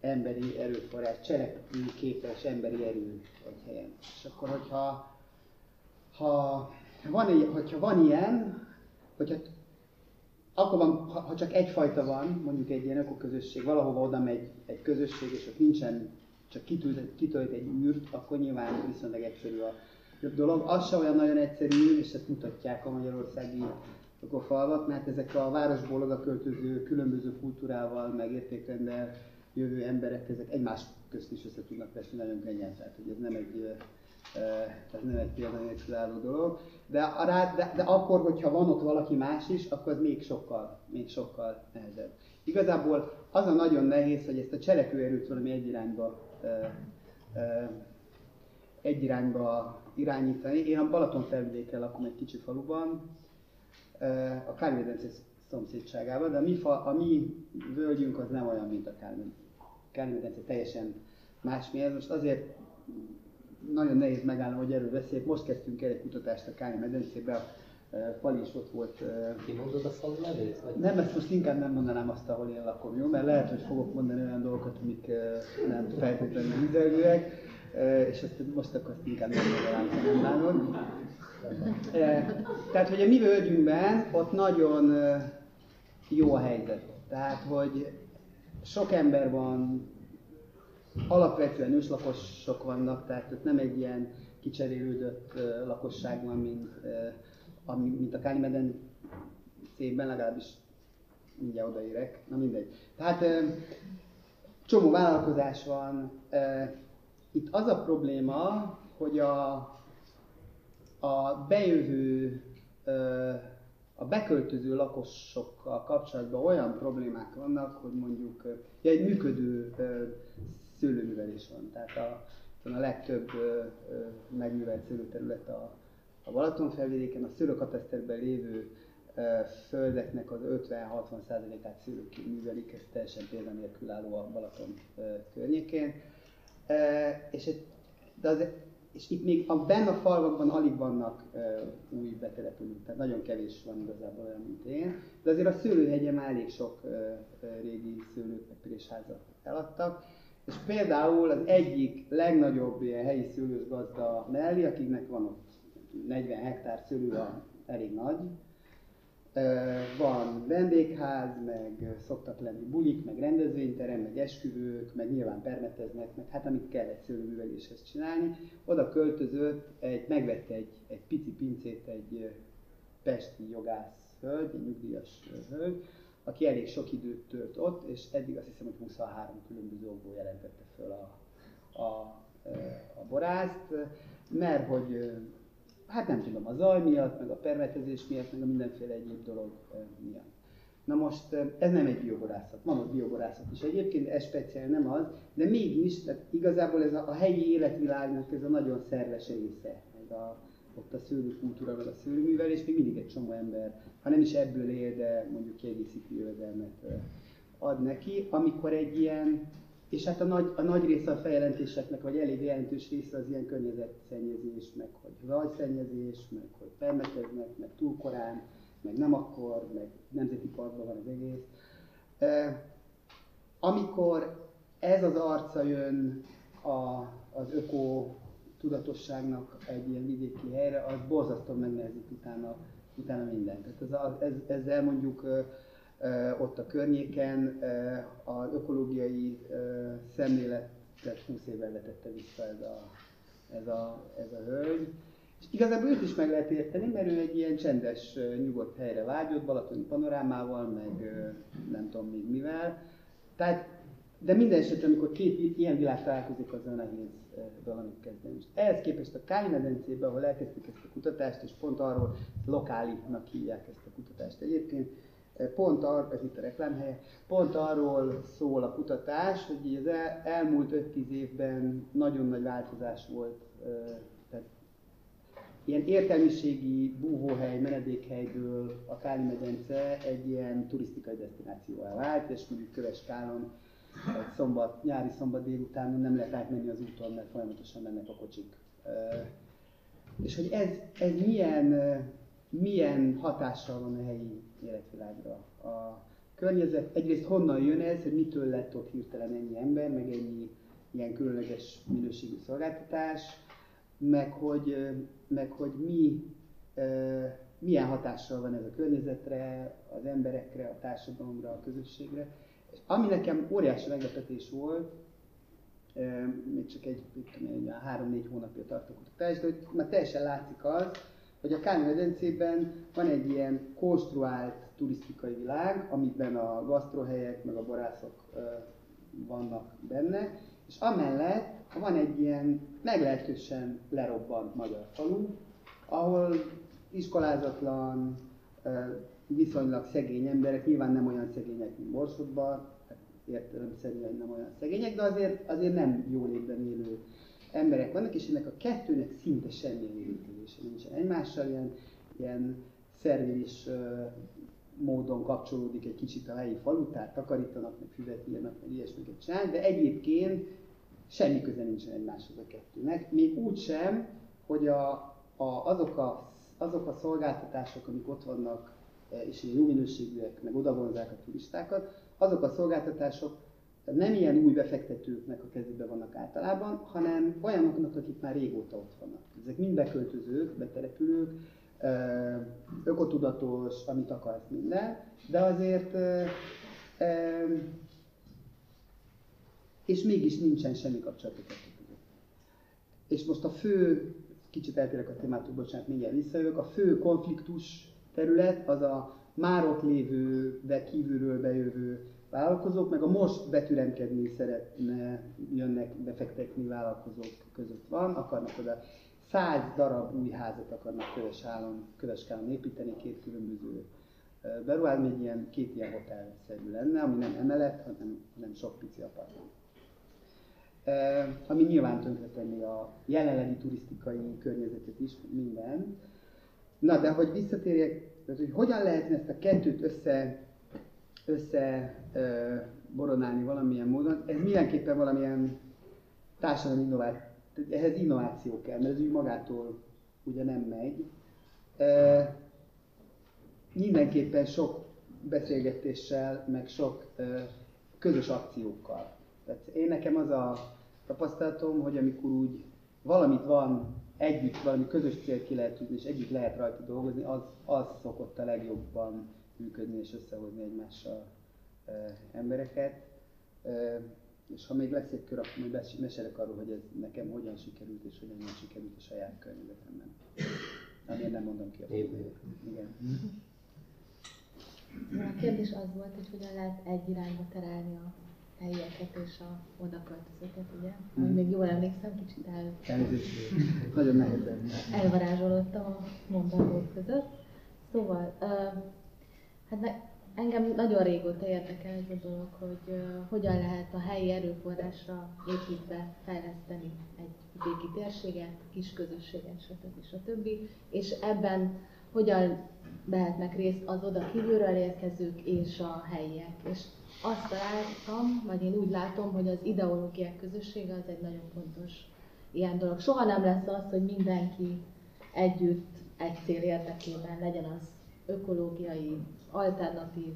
Speaker 2: emberi erőforrás, cselekvőképes emberi erő egy helyen. És akkor, hogyha ha van, hogyha van ilyen, hogyha akkor van, ha, ha csak egyfajta van, mondjuk egy ilyen ökoközösség, valahova oda megy egy közösség, és ott nincsen, csak kitölt, kitölt egy űrt, akkor nyilván viszonylag egyszerű a dolog. Az se olyan nagyon egyszerű, és ezt mutatják a magyarországi ökofalvak, mert ezek a városból oda költöző, különböző kultúrával, meg értékrendel jövő emberek, ezek egymás közt is össze tudnak vesni nagyon könnyen, tehát hogy ez nem egy ez nem egy például egy dolog. De, de, de, de, akkor, hogyha van ott valaki más is, akkor az még sokkal, még sokkal nehezebb. Igazából az a nagyon nehéz, hogy ezt a cselekvőerőt valami egy irányba, egy irányba irányítani. Én a Balaton felvidéken lakom egy kicsi faluban, a Kármedence szomszédságában, de a mi, fa, a mi völgyünk az nem olyan, mint a Kármedence, teljesen másmilyen. Most azért nagyon nehéz megállnom, hogy erről beszéljek. Most kezdtünk el egy kutatást a Kányi medencébe, a Pali is ott volt.
Speaker 3: E, mondod a falu nevét?
Speaker 2: Vagy? Nem, ezt most inkább nem mondanám azt, ahol én lakom, jó? Mert lehet, hogy fogok mondani olyan dolgokat, amik nem feltétlenül üzelőek, és ezt most akkor inkább nem mondanám, nem bánod. Tehát, hogy a mi völgyünkben ott nagyon jó a helyzet. Tehát, hogy sok ember van, alapvetően őslakosok vannak, tehát ott nem egy ilyen kicserélődött lakosság van, mint, mint a Kányi szében, legalábbis mindjárt odaérek, na mindegy. Tehát csomó vállalkozás van. Itt az a probléma, hogy a, a bejövő, a beköltöző lakosokkal kapcsolatban olyan problémák vannak, hogy mondjuk egy működő szőlőművelés van. Tehát a, a legtöbb megművelt szőlőterület a, a Balaton a szőlőkateszterben lévő földeknek az 50-60%-át szőlők művelik, ez teljesen példanélkül álló a Balaton környékén. És, de az, és itt még a, benne a falvakban alig vannak uh, új betelepülők, tehát nagyon kevés van igazából olyan, mint én. De azért a szőlőhegyen már elég sok uh, régi szőlőt, meg eladtak. És például az egyik legnagyobb ilyen helyi szőlőgazda mellé, akiknek van ott 40 hektár szőlő, elég nagy, van vendégház, meg szoktak lenni bulik, meg rendezvényterem, meg esküvők, meg nyilván permeteznek, meg hát amit kell egy szőlőműveléshez csinálni. Oda költözött, egy, megvette egy, egy pici pincét egy pesti jogász hölgy, egy nyugdíjas hölgy, aki elég sok időt tölt ott, és eddig azt hiszem, hogy 23 különböző okból jelentette föl a, a, a borázt, mert hogy hát nem tudom, a zaj miatt, meg a permetezés miatt, meg a mindenféle egyéb dolog miatt. Na most ez nem egy bioborászat, van ott bioborászat is egyébként, ez speciál nem az, de mégis, tehát igazából ez a, a helyi életvilágnak ez a nagyon szerves része, ez a, ott a szőlőkultúra, vagy a szőlőművelés, még mindig egy csomó ember ha nem is ebből él, de mondjuk kiegészítő jövedelmet ad neki, amikor egy ilyen, és hát a nagy, a nagy része a feljelentéseknek, vagy elég jelentős része az ilyen környezetszennyezés, meg hogy zajszennyezés, meg hogy permeteznek, meg túl korán, meg nem akkor, meg nemzeti parkban van az egész. Amikor ez az arca jön a, az öko tudatosságnak egy ilyen vidéki helyre, az borzasztóan megnehezik utána utána minden. Tehát ez, ez, ezzel mondjuk ott a környéken az ökológiai szemléletet 20 évvel vetette vissza ez a, ez a, ez a hölgy. És igazából őt is meg lehet érteni, mert ő egy ilyen csendes, nyugodt helyre vágyott, balatoni panorámával, meg nem tudom még mivel. Tehát, de minden esetre, amikor két ilyen világ találkozik, az nehéz valamit kezdeni. És ehhez képest a Kányi medencében, ahol elkezdtük ezt a kutatást, és pont arról lokálinak hívják ezt a kutatást egyébként, pont arról, ez itt a reklámhelye, pont arról szól a kutatás, hogy az el, elmúlt 5-10 évben nagyon nagy változás volt, tehát ilyen értelmiségi búvóhely, menedékhelyből a Káli medence egy ilyen turisztikai destinációvá vált, és mondjuk Köves Kálon egy szombat, nyári szombat délután nem lehet átmenni az úton, mert folyamatosan mennek a kocsik. És hogy ez, ez milyen, milyen hatással van a helyi életvilágra. A, környezet, egyrészt honnan jön ez, hogy mitől lett ott hirtelen ennyi ember, meg ennyi ilyen különleges minőségű szolgáltatás, meg hogy, meg hogy mi, milyen hatással van ez a környezetre, az emberekre, a társadalomra, a közösségre. És ami nekem óriási meglepetés volt, még csak egy, egy három-négy hónapja tartok kutatás, de hogy már teljesen látszik az, hogy a Kármi medencében van egy ilyen konstruált turisztikai világ, amiben a gasztrohelyek meg a borászok vannak benne, és amellett van egy ilyen meglehetősen lerobbant magyar falu, ahol iskolázatlan, viszonylag szegény emberek, nyilván nem olyan szegények, mint Borsodban, értelemszerűen nem olyan szegények, de azért, azért nem jólétben élő emberek vannak, és ennek a kettőnek szinte semmi érintősége nincsen egymással, ilyen, ilyen szervés módon kapcsolódik egy kicsit a helyi falu, tehát takarítanak, meg füvet írnak, meg ilyesmiket csinálnak, de egyébként semmi köze nincsen egymáshoz a kettőnek, még úgy sem, hogy a, a, azok, a, azok a szolgáltatások, amik ott vannak, e, és ilyen jó minőségűek, meg odavonzák a turistákat, azok a szolgáltatások nem ilyen új befektetőknek a kezébe vannak általában, hanem olyanoknak, akik már régóta ott vannak. Ezek mind beköltözők, betelepülők, ökotudatos, amit akarsz minden, de azért és mégis nincsen semmi kapcsolat a kettő És most a fő, kicsit eltérek a témától, bocsánat, mindjárt visszajövök, a fő konfliktus terület az a már ott lévő, de kívülről bejövő vállalkozók, meg a most betüremkedni szeretne, jönnek befektetni vállalkozók között van, akarnak oda száz darab új házat akarnak köves állon, köves építeni, két különböző beruházni, ilyen, két ilyen hotelszerű lenne, ami nem emelet, hanem, hanem sok pici apartman. Ami nyilván tönkretenni a jelenlegi turisztikai környezetet is, minden. Na, de hogy visszatérjek, hogy hogyan lehetne ezt a kettőt össze, össze boronálni valamilyen módon, ez mindenképpen valamilyen társadalmi innováció ehhez innováció kell, mert ez úgy magától ugye nem megy. E, mindenképpen sok beszélgetéssel, meg sok közös akciókkal. Tehát én nekem az a tapasztalatom, hogy amikor úgy valamit van együtt, valami közös cél ki lehet tudni, és együtt lehet rajta dolgozni, az, az szokott a legjobban működni és összehozni egymással embereket. És ha még lesz egy kör, akkor majd mesélek arról, hogy ez nekem hogyan sikerült, és hogyan nem sikerült a saját környezetemben. Amiért nem mondom ki a Igen.
Speaker 4: A kérdés az volt, hogy hogyan lehet egy irányba terelni a helyieket és a oda költözőket, ugye? Hogy még jól emlékszem, kicsit el...
Speaker 2: Elnézést. Nagyon nehezen.
Speaker 4: Elvarázsolódtam a mondatók között. Szóval, uh, hát ne, Engem nagyon régóta érdekel ez a dolog, hogy uh, hogyan lehet a helyi erőforrásra építve fejleszteni egy vidéki térséget, kis közösséget, stb. stb. És ebben hogyan vehetnek részt az oda kívülről érkezők és a helyiek. És azt találtam, vagy én úgy látom, hogy az ideológiák közössége az egy nagyon fontos ilyen dolog. Soha nem lesz az, hogy mindenki együtt egy cél érdekében legyen az ökológiai, alternatív,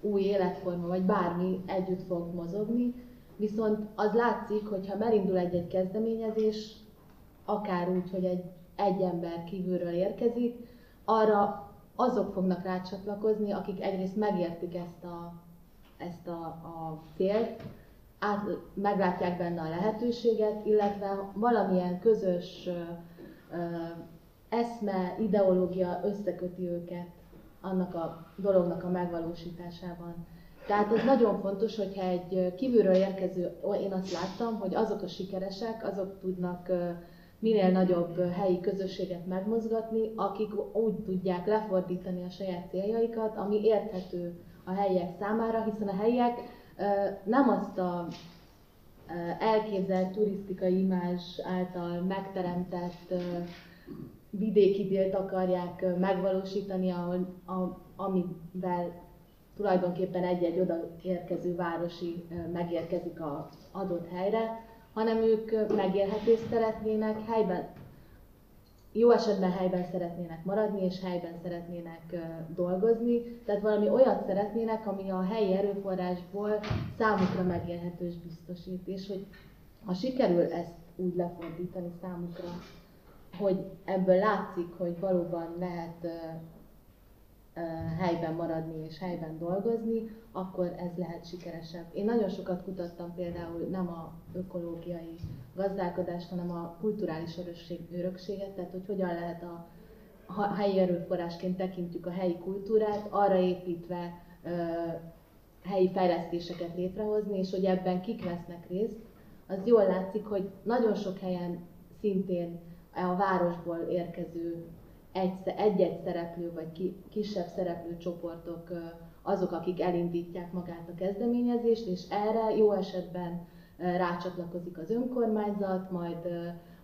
Speaker 4: új életforma, vagy bármi együtt fog mozogni, viszont az látszik, hogy ha merindul egy-egy kezdeményezés, akár úgy, hogy egy, egy ember kívülről érkezik, arra azok fognak rácsatlakozni, akik egyrészt megértik ezt a, ezt a, a célt, át, meglátják benne a lehetőséget, illetve valamilyen közös ö, ö, eszme, ideológia összeköti őket annak a dolognak a megvalósításában. Tehát ez nagyon fontos, hogyha egy kívülről érkező, én azt láttam, hogy azok a sikeresek, azok tudnak minél nagyobb helyi közösséget megmozgatni, akik úgy tudják lefordítani a saját céljaikat, ami érthető a helyiek számára, hiszen a helyiek nem azt a elképzelt turisztikai imázs által megteremtett vidéki délt akarják megvalósítani, ahol, a, amivel tulajdonképpen egy-egy odaérkező városi megérkezik az adott helyre, hanem ők megélhetést szeretnének, helyben. Jó esetben helyben szeretnének maradni, és helyben szeretnének dolgozni, tehát valami olyat szeretnének, ami a helyi erőforrásból számukra megélhetős biztosít, és hogy ha sikerül ezt úgy lefordítani számukra, hogy ebből látszik, hogy valóban lehet helyben maradni és helyben dolgozni, akkor ez lehet sikeresebb. Én nagyon sokat kutattam például nem a ökológiai gazdálkodást, hanem a kulturális örökség, örökséget, tehát hogy hogyan lehet a, helyi erőforrásként tekintjük a helyi kultúrát, arra építve ö, helyi fejlesztéseket létrehozni, és hogy ebben kik vesznek részt, az jól látszik, hogy nagyon sok helyen szintén a városból érkező egy-egy szereplő vagy kisebb szereplő csoportok azok, akik elindítják magát a kezdeményezést, és erre jó esetben rácsatlakozik az önkormányzat, majd,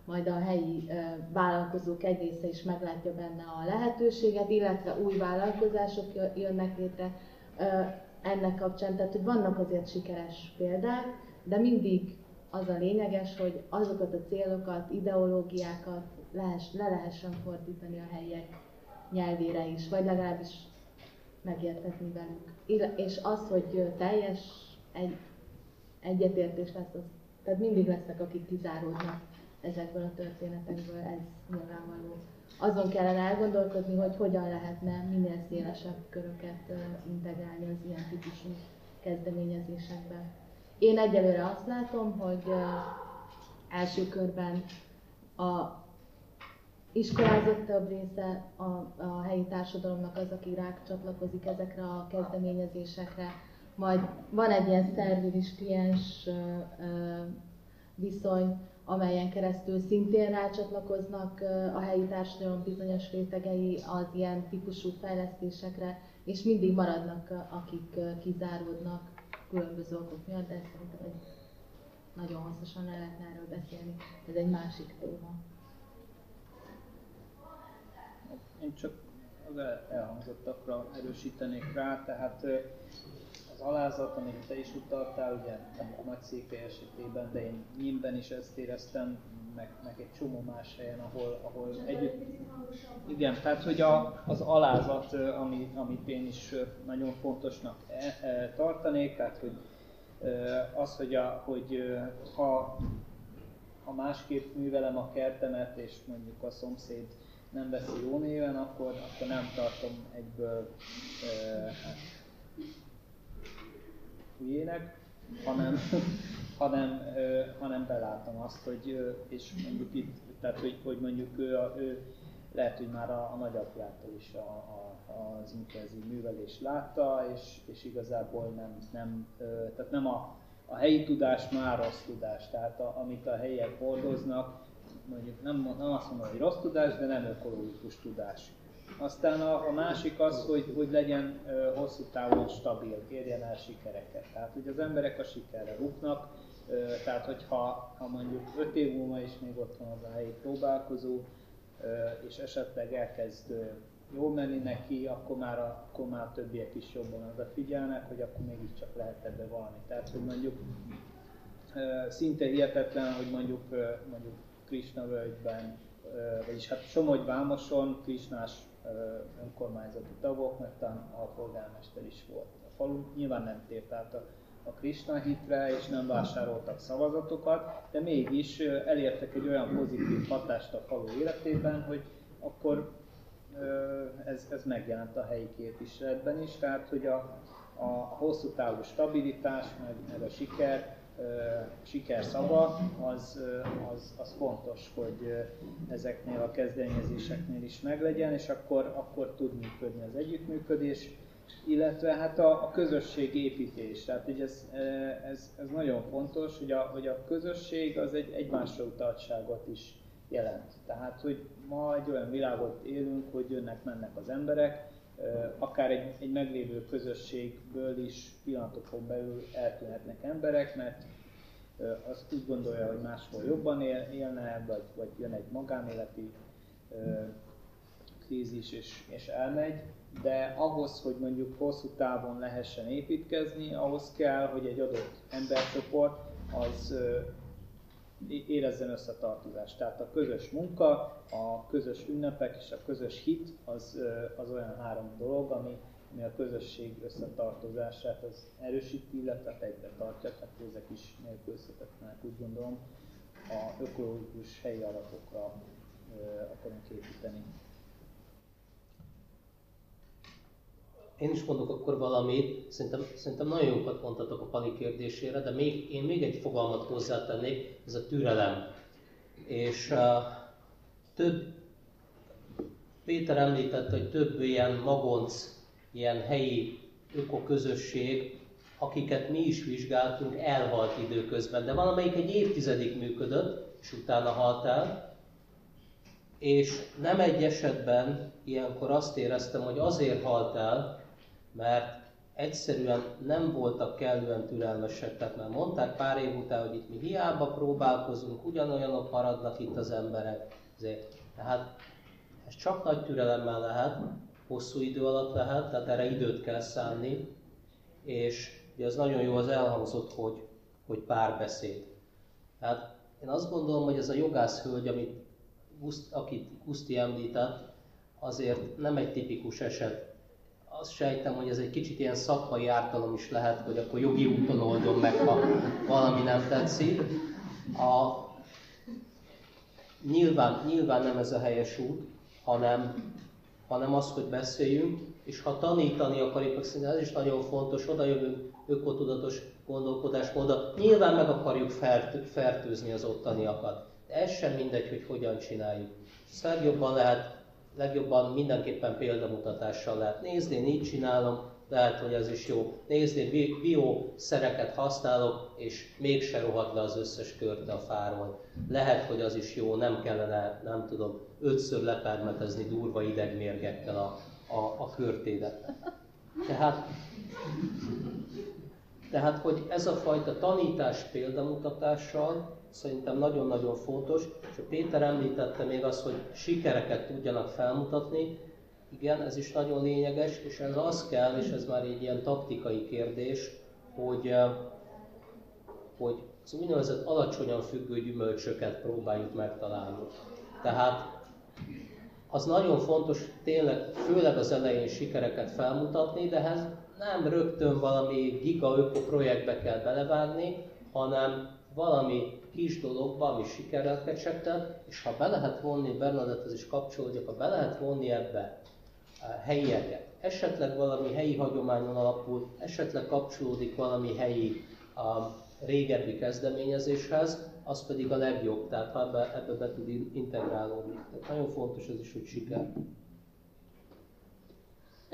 Speaker 4: majd a helyi vállalkozók egy része is meglátja benne a lehetőséget, illetve új vállalkozások jönnek létre ennek kapcsán. Tehát, hogy vannak azért sikeres példák, de mindig az a lényeges, hogy azokat a célokat, ideológiákat lehess, le lehessen fordítani a helyiek nyelvére is, vagy legalábbis megértetni velük. És az, hogy teljes egy, egyetértés lesz, az, tehát mindig lesznek, akik kizáródnak ezekből a történetekből, ez nyilvánvaló. Azon kellene elgondolkodni, hogy hogyan lehetne minél szélesebb köröket integrálni az ilyen típusú kezdeményezésekbe. Én egyelőre azt látom, hogy első körben a iskolázottabb része a, a helyi társadalomnak az, aki rák csatlakozik ezekre a kezdeményezésekre. Majd van egy ilyen szervilis kliens viszony, amelyen keresztül szintén rácsatlakoznak a helyi társadalom bizonyos rétegei az ilyen típusú fejlesztésekre, és mindig maradnak, akik kizáródnak különböző okok miatt, de szerintem egy nagyon hosszasan el lehetne erről beszélni. Ez egy másik téma.
Speaker 5: Én csak az elhangzottakra erősítenék rá, tehát alázat, amit te is utaltál, ugye a nagy székely esetében, de én nyímben is ezt éreztem, meg, meg egy csomó más helyen, ahol, ahol együtt... Igen, tehát hogy a, az alázat, ami, amit én is nagyon fontosnak e, e, tartanék, tehát hogy az, hogy, a, hogy ha, ha másképp művelem a kertemet, és mondjuk a szomszéd nem veszi jó néven, akkor, akkor nem tartom egyből e, hát, hülyének, hanem, hanem, hanem belátom azt, hogy, és mondjuk itt, tehát hogy, hogy mondjuk ő, a, ő lehet, hogy már a, a nagyapjától is a, a, az intenzív művelést látta, és, és igazából nem, nem, tehát nem a, a helyi tudás már rossz tudás, tehát a, amit a helyiek hordoznak, mondjuk nem, nem azt mondom, hogy rossz tudás, de nem ökológikus tudás. Aztán a, a másik az, hogy, hogy legyen ö, hosszú távon stabil, érjen el sikereket. Tehát, hogy az emberek a sikerre rúgnak, ö, tehát hogyha ha mondjuk 5 év múlva is még ott van az a helyi próbálkozó, ö, és esetleg elkezd ö, jól menni neki, akkor már, a, akkor már a többiek is jobban odafigyelnek, hogy akkor mégiscsak lehet ebbe valami. Tehát, hogy mondjuk szinte hihetetlen, hogy mondjuk, mondjuk Krishna völgyben, vagyis hát Somogy Vámoson Krishnás önkormányzati tagok, mert a polgármester is volt a falu. Nyilván nem tért át a, a Krishna hitre, és nem vásároltak szavazatokat, de mégis elértek egy olyan pozitív hatást a falu életében, hogy akkor ez, ez megjelent a helyi képviseletben is, tehát hogy a, a hosszú távú stabilitás, meg, meg a siker, siker szava, az, az, az fontos, hogy ezeknél a kezdeményezéseknél is meglegyen, és akkor, akkor tud működni az együttműködés, illetve hát a, a építés. Tehát hogy ez, ez, ez nagyon fontos, hogy a, hogy a közösség az egy egymásra utaltságot is jelent. Tehát, hogy ma egy olyan világot élünk, hogy jönnek-mennek az emberek, akár egy, egy meglévő közösségből is pillanatokon belül eltűnhetnek emberek, mert azt úgy gondolja, hogy máshol jobban él, élne, vagy, vagy jön egy magánéleti krízis és, és elmegy, de ahhoz, hogy mondjuk hosszú távon lehessen építkezni, ahhoz kell, hogy egy adott embercsoport az érezzen összetartozást. Tehát a közös munka, a közös ünnepek és a közös hit az, az olyan három dolog, ami, ami a közösség összetartozását az erősíti, illetve egybe tartja, tehát ezek is nélkülözhetetlenek, úgy gondolom, a ökológikus helyi alapokra akarunk építeni.
Speaker 3: Én is mondok akkor valamit, szerintem, szerintem nagyon jókat mondtatok a Pali kérdésére, de még, én még egy fogalmat hozzátennék, ez a türelem. És uh, több, Péter említette, hogy több ilyen magonc, ilyen helyi ökoközösség, akiket mi is vizsgáltunk, elhalt időközben, de valamelyik egy évtizedig működött, és utána halt el, és nem egy esetben ilyenkor azt éreztem, hogy azért halt el, mert egyszerűen nem voltak kellően türelmesek, tehát már mondták pár év után, hogy itt mi hiába próbálkozunk, ugyanolyanok maradnak itt az emberek. Ezért, tehát ez csak nagy türelemmel lehet, hosszú idő alatt lehet, tehát erre időt kell szánni, és ugye az nagyon jó, az elhangzott, hogy, hogy párbeszéd. Tehát én azt gondolom, hogy ez a jogász hölgy, amit, akit Guszti említett, azért nem egy tipikus eset azt sejtem, hogy ez egy kicsit ilyen szakmai ártalom is lehet, hogy akkor jogi úton oldom meg, ha valami nem tetszik. A, nyilván, nyilván nem ez a helyes út, hanem, hanem az, hogy beszéljünk, és ha tanítani akarjuk, szerintem ez is nagyon fontos, oda jövünk ökotudatos gondolkodásmódra, nyilván meg akarjuk fertőzni az ottaniakat. De ez sem mindegy, hogy hogyan csináljuk. Jobban lehet legjobban mindenképpen példamutatással lehet nézni, én így csinálom, lehet, hogy ez is jó. Nézni, bio szereket használok, és mégse rohad le az összes körte a fáról. Lehet, hogy az is jó, nem kellene, nem tudom, ötször lepermetezni durva idegmérgekkel a, a, a körtédet. Tehát, tehát, hogy ez a fajta tanítás példamutatással szerintem nagyon-nagyon fontos, és a Péter említette még azt, hogy sikereket tudjanak felmutatni, igen, ez is nagyon lényeges, és ez az kell, és ez már egy ilyen taktikai kérdés, hogy, eh, hogy az úgynevezett alacsonyan függő gyümölcsöket próbáljuk megtalálni. Tehát az nagyon fontos tényleg, főleg az elején sikereket felmutatni, de ehhez nem rögtön valami giga projektbe kell belevágni, hanem valami kis dologba, ami sikerrel kecsegtet, és ha be lehet vonni, Bernadett is kapcsolódik, ha be lehet vonni ebbe a helyieket, esetleg valami helyi hagyományon alapul, esetleg kapcsolódik valami helyi a régebbi kezdeményezéshez, az pedig a legjobb, tehát ha ebbe, ebbe be tud integrálódni. Tehát nagyon fontos ez is, hogy siker.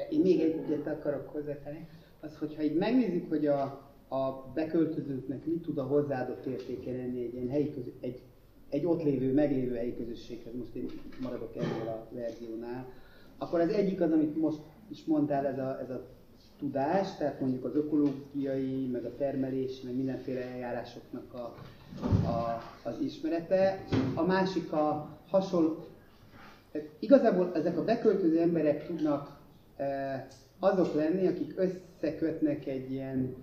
Speaker 2: Én még egyet akarok hozzátenni, az, hogyha így megnézzük, hogy a, a beköltözőknek mit tud a hozzáadott értéke lenni egy ilyen helyi közö, egy, egy ott lévő, meglévő helyi közösséghez, most én maradok ennél a verziónál, akkor az egyik az, amit most is mondtál, ez a, ez a tudás, tehát mondjuk az ökológiai, meg a termelési, meg mindenféle eljárásoknak a, a, az ismerete. A másik a hasonló, igazából ezek a beköltöző emberek tudnak e, azok lenni, akik összekötnek egy ilyen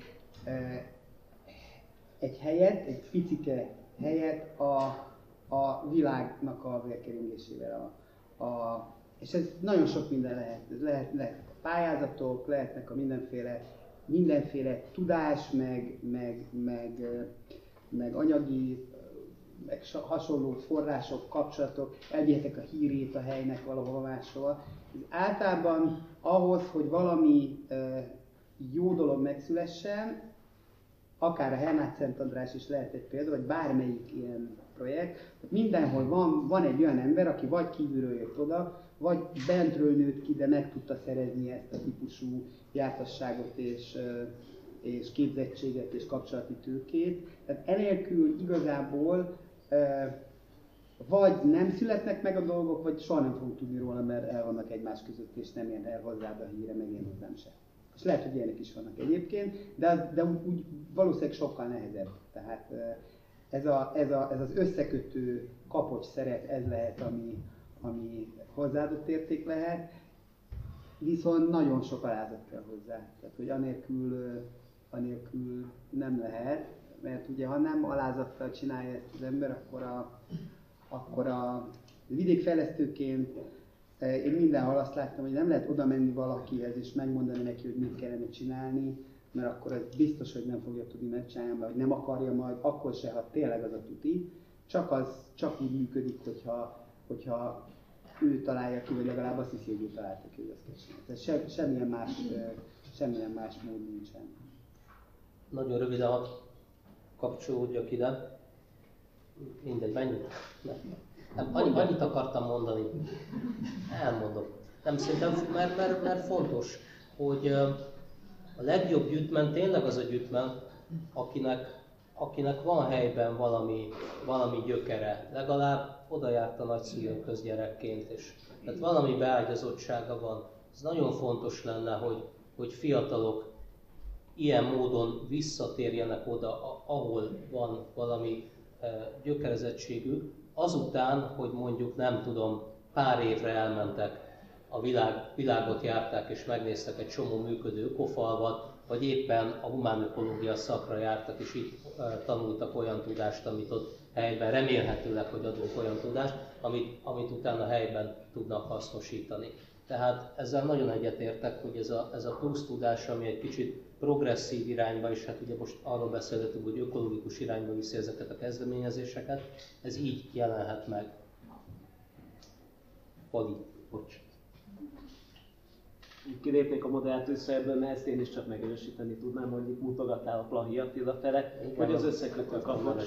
Speaker 2: egy helyet, egy picike helyet a, a világnak a vérkeringésével. A, a, és ez nagyon sok minden lehet. Lehet, lehet a pályázatok, lehetnek a mindenféle, mindenféle tudás, meg, meg, meg, meg anyagi, meg hasonló források, kapcsolatok, elvihetek a hírét a helynek valahol máshol. Ez általában ahhoz, hogy valami jó dolog megszülessen, akár a Hermát Szent András is lehet egy példa, vagy bármelyik ilyen projekt, mindenhol van, van egy olyan ember, aki vagy kívülről jött oda, vagy bentről nőtt ki, de meg tudta szerezni ezt a típusú jártasságot és, és képzettséget és kapcsolati tőkét. Tehát enélkül igazából vagy nem születnek meg a dolgok, vagy soha nem fogunk tudni róla, mert el vannak egymás között, és nem ér el hozzád a híre, meg én hozzám sem. És lehet, hogy ilyenek is vannak egyébként, de, az, de úgy valószínűleg sokkal nehezebb. Tehát ez, a, ez, a, ez az összekötő kapocs szeret, ez lehet, ami, ami hozzáadott érték lehet, viszont nagyon sok alázat kell hozzá. Tehát, hogy anélkül, anélkül nem lehet, mert ugye ha nem alázattal csinálja ezt az ember, akkor a, akkor a vidékfejlesztőként én mindenhol azt láttam, hogy nem lehet oda menni valakihez és megmondani neki, hogy mit kellene csinálni, mert akkor ez biztos, hogy nem fogja tudni megcsinálni, vagy nem akarja majd, akkor se, ha tényleg az a tuti. Csak az csak úgy működik, hogyha, hogyha ő találja ki, vagy legalább azt hiszi, hogy ő találta ki, hogy azt. Tehát se, semmilyen, más, semmilyen más mód nincsen.
Speaker 3: Nagyon röviden, kapcsolódjak ide. Mindegy, menjünk. Nem, annyi, annyit akartam mondani. Elmondom. Nem szerintem, mert, mert, mert fontos, hogy a legjobb gyűjtmen tényleg az a gyűjtmen, akinek, akinek van helyben valami, valami gyökere. Legalább oda járt a nagyszülőkhöz gyerekként, és tehát valami beágyazottsága van. Ez nagyon fontos lenne, hogy, hogy fiatalok ilyen módon visszatérjenek oda, ahol van valami gyökerezettségük, azután, hogy mondjuk nem tudom, pár évre elmentek, a világ, világot járták és megnéztek egy csomó működő ökofalvat, vagy éppen a humánökológia szakra jártak és itt tanultak olyan tudást, amit ott helyben, remélhetőleg, hogy adunk olyan tudást, amit, amit utána helyben tudnak hasznosítani. Tehát ezzel nagyon egyetértek, hogy ez a, ez a plusz tudás, ami egy kicsit progresszív irányba, és hát ugye most arról beszélhetünk, hogy ökológikus irányba viszi ezeket a kezdeményezéseket, ez így jelenhet meg. Pali, bocs.
Speaker 1: Kilépnék a moderátor szerből, mert ezt én is csak megerősíteni tudnám, hogy itt mutogattál a Plahi Attila fele, vagy az összekötő kapocs.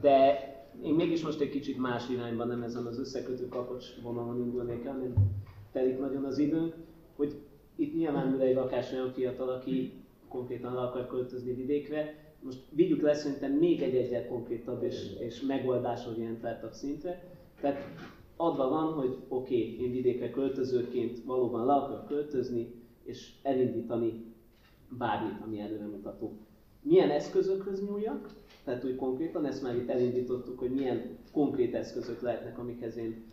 Speaker 1: De én mégis most egy kicsit más irányban, nem ezen az összekötő kapocs vonalon indulnék el, nem telik nagyon az időnk, hogy itt nyilván egy lakás olyan fiatal, aki konkrétan el akar költözni vidékre, most vigyük le szerintem még egy egyet konkrétabb és, és megoldásorientáltabb szintre. Tehát adva van, hogy oké, okay, én vidékre költözőként valóban le akarok költözni, és elindítani bármit, ami előremutató. Milyen eszközökhöz nyúljak? Tehát úgy konkrétan, ezt már itt elindítottuk, hogy milyen konkrét eszközök lehetnek, amikhez én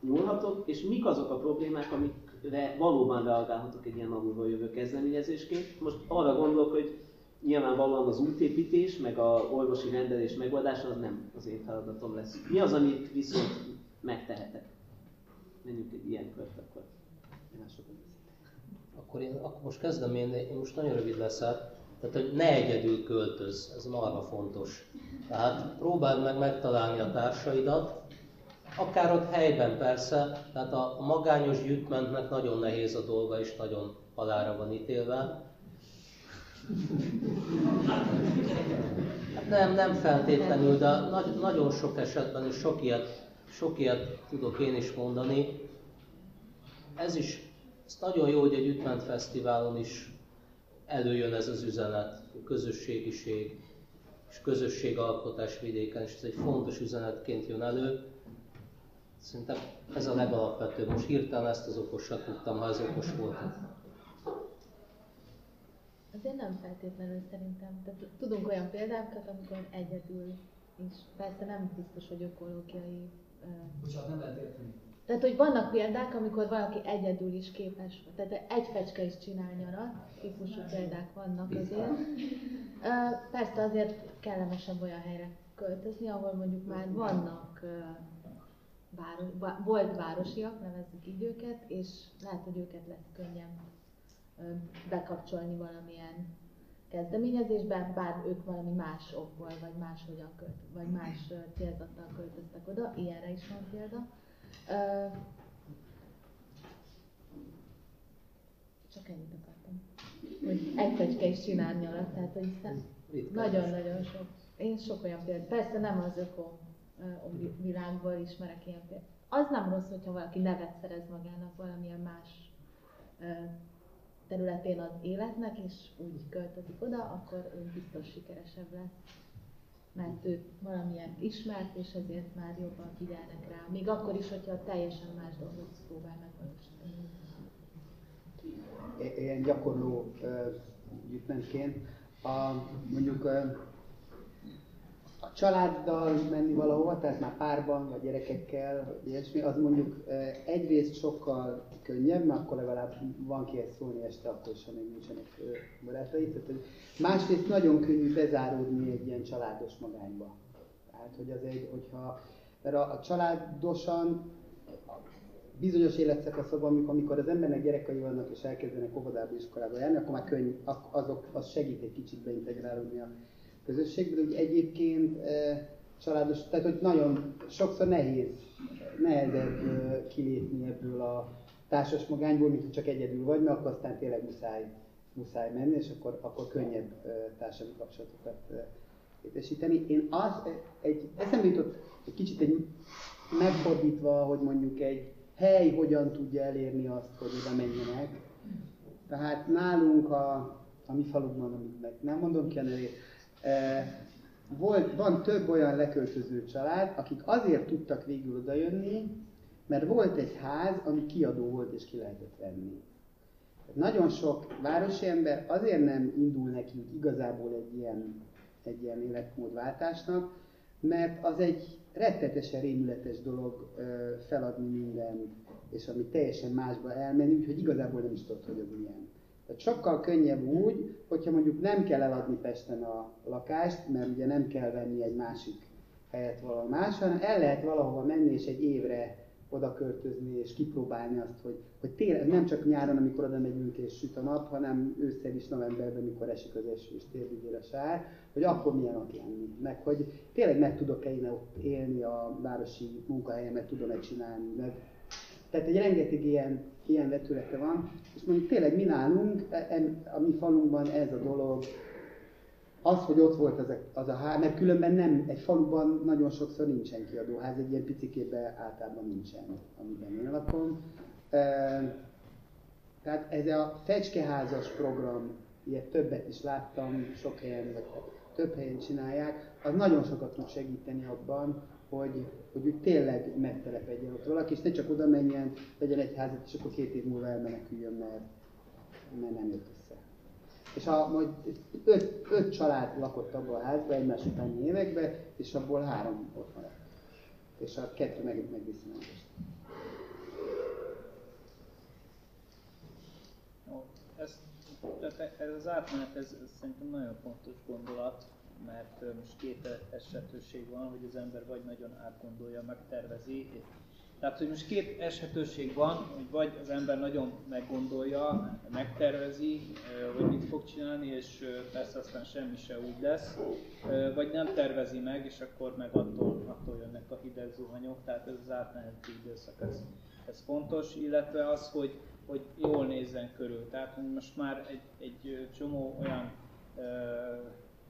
Speaker 1: nyúlhatok, és mik azok a problémák, amikre valóban reagálhatok egy ilyen alulról jövő kezdeményezésként. Most arra gondolok, hogy nyilvánvalóan az útépítés, meg a orvosi rendelés megoldása az nem az én feladatom lesz. Mi az, amit viszont megtehetek? Menjünk egy ilyen kört akkor.
Speaker 3: Akkor én akkor most kezdem én, én most nagyon rövid leszek. Tehát, hogy ne egyedül költöz, ez marha fontos. Tehát próbáld meg megtalálni a társaidat, akár ott helyben persze, tehát a magányos gyűjtmentnek nagyon nehéz a dolga, és nagyon halára van ítélve. Nem, nem feltétlenül, de nagy, nagyon sok esetben, és sok ilyet, sok ilyet tudok én is mondani. Ez is, ez nagyon jó, hogy egy Ütment Fesztiválon is előjön ez az üzenet, a közösségiség és közösségalkotás vidéken, és ez egy fontos üzenetként jön elő. Szerintem ez a legalapvetőbb. Most hirtelen ezt az okosat tudtam, ha ez okos volt.
Speaker 4: Azért nem feltétlenül szerintem. Tehát tudunk olyan példákat, amikor egyedül is. Persze nem biztos, hogy ökológiai...
Speaker 6: Bocsánat, nem lehet érteni.
Speaker 4: Tehát, hogy vannak példák, amikor valaki egyedül is képes, tehát egy fecske is csinál nyarat, típusú példák vannak azért. Persze azért kellemesebb olyan helyre költözni, ahol mondjuk már vannak város, volt városiak, nevezzük így őket, és lehet, hogy őket lesz könnyebb bekapcsolni valamilyen kezdeményezésben, bár ők valami más okból, vagy máshogyan költ, vagy más célzattal költöztek oda, ilyenre is van példa. Csak ennyit akartam. Hogy egy fecske is csinál nyarat, tehát hogy nagyon-nagyon sok. Én sok olyan példa. Persze nem az öko világból ismerek ilyen példát. Az nem rossz, hogyha valaki nevet szerez magának valamilyen más területén az életnek, és úgy költözik oda, akkor ő biztos sikeresebb lesz. Mert ő valamilyen ismert, és ezért már jobban figyelnek rá. Még akkor is, hogyha teljesen más dolgot próbál megvalósítani.
Speaker 2: Ilyen gyakorló uh, gyűjtmentként, a, mondjuk uh, a családdal menni valahova, tehát már párban, vagy gyerekekkel, vagy ilyesmi, az mondjuk egyrészt sokkal könnyebb, mert akkor legalább van kihez szólni este, akkor sem még nincsenek barátai. Tehát, másrészt nagyon könnyű bezáródni egy ilyen családos magányba. Tehát, hogy az egy, hogyha a, családosan bizonyos életszakaszokban, amikor az embernek gyerekei vannak és elkezdenek óvodába, iskolába járni, akkor már könnyű, azok, az segít egy kicsit beintegrálódni a közösségbe, de egyébként családos, tehát hogy nagyon sokszor nehéz, nehezebb kilépni ebből a társas magányból, mint hogy csak egyedül vagy, mert akkor aztán tényleg muszáj, muszáj menni, és akkor, akkor könnyebb társadalmi kapcsolatokat létesíteni. Én az, egy, eszembe jutott egy kicsit egy megfordítva, hogy mondjuk egy hely hogyan tudja elérni azt, hogy oda menjenek. Tehát nálunk a, a mi falunkban, amit meg nem mondom ki a nevét, volt, van több olyan leköltöző család, akik azért tudtak végül odajönni, mert volt egy ház, ami kiadó volt és ki lehetett venni. Nagyon sok városi ember azért nem indul neki igazából egy ilyen, egy ilyen életmódváltásnak, mert az egy rettetesen rémületes dolog feladni mindent, és ami teljesen másba elmenni, úgyhogy igazából nem is tudod, hogy az milyen. Tehát sokkal könnyebb úgy, hogyha mondjuk nem kell eladni Pesten a lakást, mert ugye nem kell venni egy másik helyet valahol más, hanem el lehet valahova menni és egy évre oda költözni és kipróbálni azt, hogy, hogy tényleg nem csak nyáron, amikor oda megyünk és süt a nap, hanem ősszel is, novemberben, amikor esik az eső és térdigér a sár, hogy akkor milyen ott lenni. Meg hogy tényleg meg tudok-e én ott élni a városi munkahelyemet, tudom-e csinálni. Meg, tehát egy rengeteg ilyen, ilyen vetülete van, és mondjuk tényleg mi nálunk, e, a mi falunkban ez a dolog az, hogy ott volt az a, az a ház, mert különben nem, egy faluban nagyon sokszor nincsen kiadóház, egy ilyen picikében általában nincsen, amiben én lakom. E, tehát ez a fecskeházas program, ilyet többet is láttam, sok helyen, vagy több helyen csinálják, az nagyon sokat tud segíteni abban, hogy, hogy úgy tényleg megtelepedjen ott valaki, és ne csak oda menjen, legyen egy házat, és akkor két év múlva elmeneküljön, mert, mert nem jött és a, majd öt, öt család lakott abban a házban egymás utáni években, és abból három ott maradt. És a kettő meg, megviszi
Speaker 5: Ez, tehát ez az átmenet, ez, ez szerintem nagyon fontos gondolat, mert most két esetőség van, hogy az ember vagy nagyon átgondolja, megtervezi, tehát, hogy most két eshetőség van, hogy vagy az ember nagyon meggondolja, megtervezi, hogy mit fog csinálni, és persze aztán semmi se úgy lesz, vagy nem tervezi meg, és akkor meg attól, attól jönnek a hideg zuhanyok, tehát ez az átmeneti időszak, ez, ez fontos, illetve az, hogy, hogy jól nézzen körül. Tehát most már egy, egy csomó olyan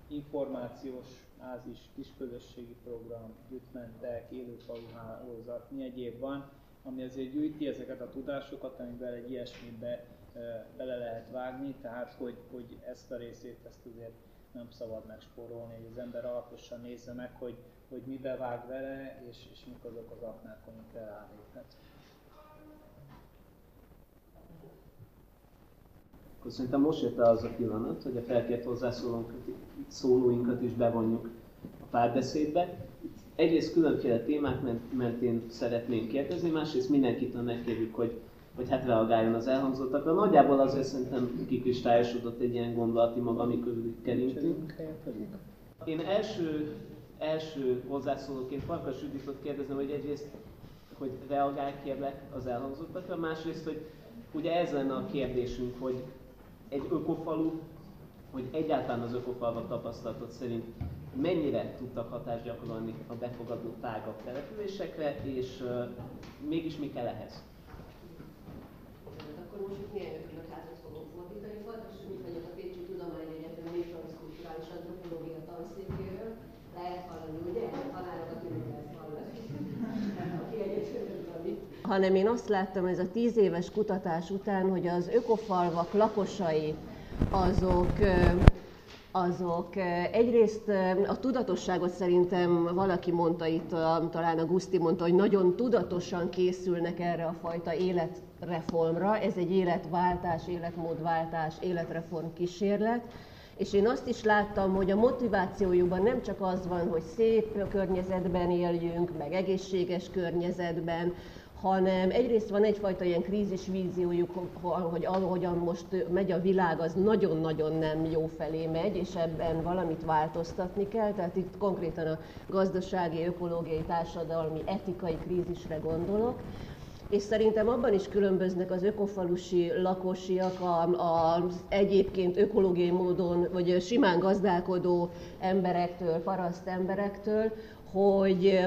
Speaker 5: információs ázis, kisközösségi program, gyűjtmentek, élőfaluhálózat, mi egyéb van, ami azért gyűjti ezeket a tudásokat, amiben egy ilyesmibe bele lehet vágni, tehát hogy, hogy ezt a részét ezt azért nem szabad megspórolni, hogy az ember alaposan nézze meg, hogy, hogy mibe vág vele, és, és mik azok az aknák, amikre ráléphet.
Speaker 1: Akkor szerintem most jött el az a pillanat, hogy a felkért hozzászólóinkat is bevonjuk a párbeszédbe. Egyrészt különféle témák mentén szeretnénk kérdezni, másrészt mindenkitől megkérjük, hogy, hogy hát reagáljon az elhangzottakra. Nagyjából azért szerintem kikristályosodott egy ilyen gondolati maga, ami körül kerintünk. Én első, első hozzászólóként Farkas Juditot kérdezem, hogy egyrészt, hogy reagálj kérlek az elhangzottakra, másrészt, hogy ugye ez lenne a kérdésünk, hogy egy ökofalu, hogy egyáltalán az ökofalvak tapasztalatot szerint mennyire tudtak hatást gyakorolni a befogadó tágabb településekre, és uh, mégis mi kell ehhez?
Speaker 7: Akkor most milyen ökölök hátat fogok fordítani. Fontos, hogy mit vagyok a Pécsi Tudományegyetem Kulturális Antropológia tanszékéről. Lehet hallani, ugye? Tanárokat mindig lehet hallani. Aki hanem én azt láttam ez a tíz éves kutatás után, hogy az ökofalvak lakosai azok azok egyrészt a tudatosságot szerintem valaki mondta itt, talán a Guszti mondta, hogy nagyon tudatosan készülnek erre a fajta életreformra. Ez egy életváltás, életmódváltás, életreform kísérlet és én azt is láttam, hogy a motivációjukban nem csak az van, hogy szép környezetben éljünk, meg egészséges környezetben, hanem egyrészt van egyfajta ilyen krízis víziójuk, hogy ahogyan most megy a világ, az nagyon-nagyon nem jó felé megy, és ebben valamit változtatni kell. Tehát itt konkrétan a gazdasági, ökológiai, társadalmi, etikai krízisre gondolok. És szerintem abban is különböznek az ökofalusi lakosiak az egyébként ökológiai módon, vagy simán gazdálkodó emberektől, paraszt emberektől, hogy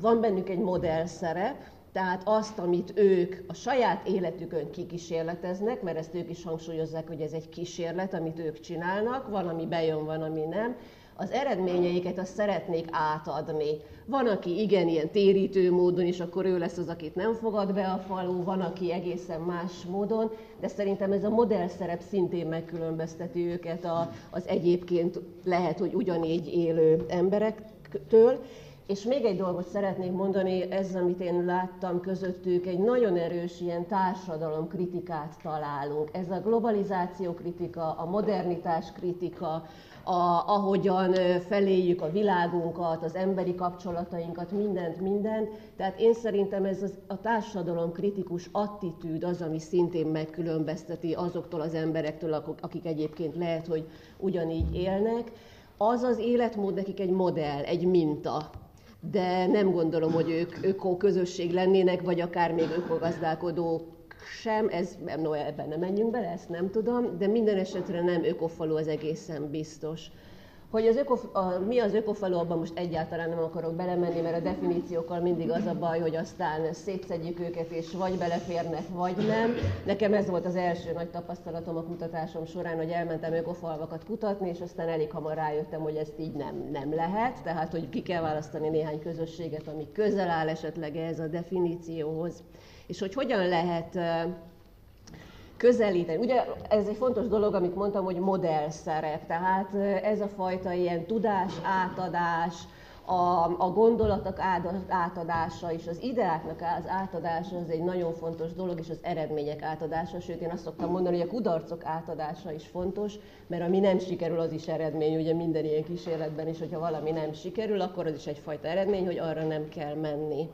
Speaker 7: van bennük egy modellszerep, tehát azt, amit ők a saját életükön kikísérleteznek, mert ezt ők is hangsúlyozzák, hogy ez egy kísérlet, amit ők csinálnak, van, ami bejön, van, ami nem, az eredményeiket azt szeretnék átadni. Van, aki igen, ilyen térítő módon, és akkor ő lesz az, akit nem fogad be a falu, van, aki egészen más módon, de szerintem ez a modellszerep szintén megkülönbözteti őket az egyébként lehet, hogy ugyanígy élő emberektől, és még egy dolgot szeretnék mondani, ez, amit én láttam közöttük, egy nagyon erős ilyen társadalom kritikát találunk. Ez a globalizáció kritika, a modernitás kritika, a, ahogyan feléjük a világunkat, az emberi kapcsolatainkat, mindent, mindent. Tehát én szerintem ez az, a társadalom kritikus attitűd az, ami szintén megkülönbözteti azoktól az emberektől, akik egyébként lehet, hogy ugyanígy élnek. Az az életmód nekik egy modell, egy minta, de nem gondolom, hogy ők öko közösség lennének, vagy akár még ökogazdálkodók sem, ez, no, ebben nem menjünk bele, ezt nem tudom, de minden esetre nem ökofalu az egészen biztos. Hogy az öko, a, mi az ökofalu, abban most egyáltalán nem akarok belemenni, mert a definíciókkal mindig az a baj, hogy aztán szétszedjük őket, és vagy beleférnek, vagy nem. Nekem ez volt az első nagy tapasztalatom a kutatásom során, hogy elmentem ökofalvakat kutatni, és aztán elég hamar rájöttem, hogy ezt így nem, nem lehet, tehát hogy ki kell választani néhány közösséget, ami közel áll esetleg ez a definícióhoz. És hogy hogyan lehet közelíteni. Ugye ez egy fontos dolog, amit mondtam, hogy modell szerep, tehát ez a fajta ilyen tudás átadás, a, a gondolatok átadása és az ideáknak az átadása az egy nagyon fontos dolog, és az eredmények átadása, sőt én azt szoktam mondani, hogy a kudarcok átadása is fontos, mert ami nem sikerül, az is eredmény, ugye minden ilyen kísérletben is, hogyha valami nem sikerül, akkor az is egyfajta eredmény, hogy arra nem kell menni.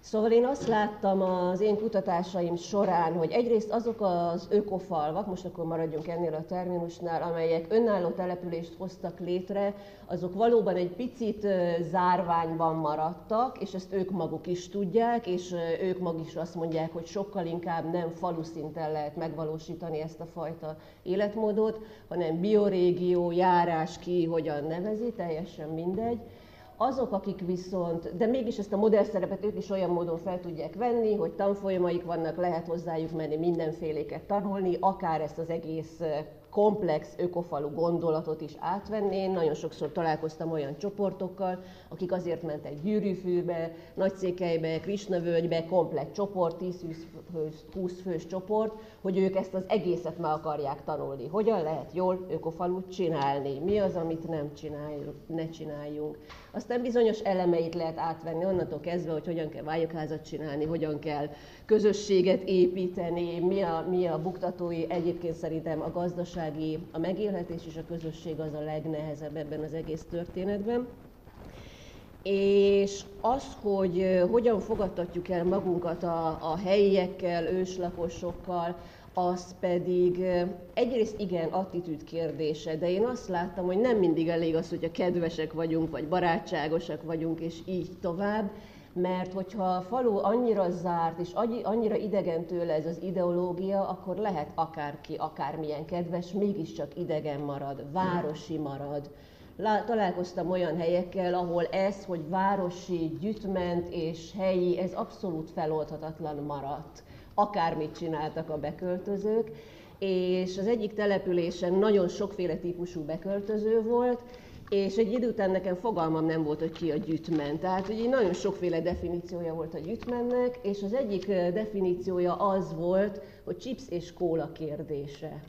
Speaker 7: Szóval én azt láttam az én kutatásaim során, hogy egyrészt azok az ökofalvak, most akkor maradjunk ennél a terminusnál, amelyek önálló települést hoztak létre, azok valóban egy picit zárványban maradtak, és ezt ők maguk is tudják, és ők maguk is azt mondják, hogy sokkal inkább nem falu szinten lehet megvalósítani ezt a fajta életmódot, hanem biorégió, járás ki, hogyan nevezi, teljesen mindegy azok, akik viszont, de mégis ezt a modell szerepet ők is olyan módon fel tudják venni, hogy tanfolyamaik vannak, lehet hozzájuk menni mindenféléket tanulni, akár ezt az egész komplex ökofalu gondolatot is átvenni. Én nagyon sokszor találkoztam olyan csoportokkal, akik azért mentek Gyűrűfűbe, Nagyszékelybe, Krisnavölgybe, komplet csoport, 10-20 fős, csoport, hogy ők ezt az egészet meg akarják tanulni. Hogyan lehet jól ökofalut csinálni? Mi az, amit nem csináljuk, ne csináljunk? Aztán bizonyos elemeit lehet átvenni onnantól kezdve, hogy hogyan kell vályokházat csinálni, hogyan kell közösséget építeni, mi a, mi a buktatói, egyébként szerintem a gazdasági, a megélhetés és a közösség az a legnehezebb ebben az egész történetben. És az, hogy hogyan fogadtatjuk el magunkat a, a helyiekkel, őslakosokkal, az pedig egyrészt igen, attitűd kérdése, de én azt láttam, hogy nem mindig elég az, hogyha kedvesek vagyunk, vagy barátságosak vagyunk, és így tovább, mert hogyha a falu annyira zárt, és annyira idegen tőle ez az ideológia, akkor lehet akárki, akármilyen kedves, mégiscsak idegen marad, városi marad. Találkoztam olyan helyekkel, ahol ez, hogy városi, gyütment és helyi, ez abszolút feloldhatatlan maradt. Akármit csináltak a beköltözők, és az egyik településen nagyon sokféle típusú beköltöző volt, és egy idő után nekem fogalmam nem volt, hogy ki a gyütmen. Tehát ugye nagyon sokféle definíciója volt a gyütmennek, és az egyik definíciója az volt, hogy chips és kóla kérdése.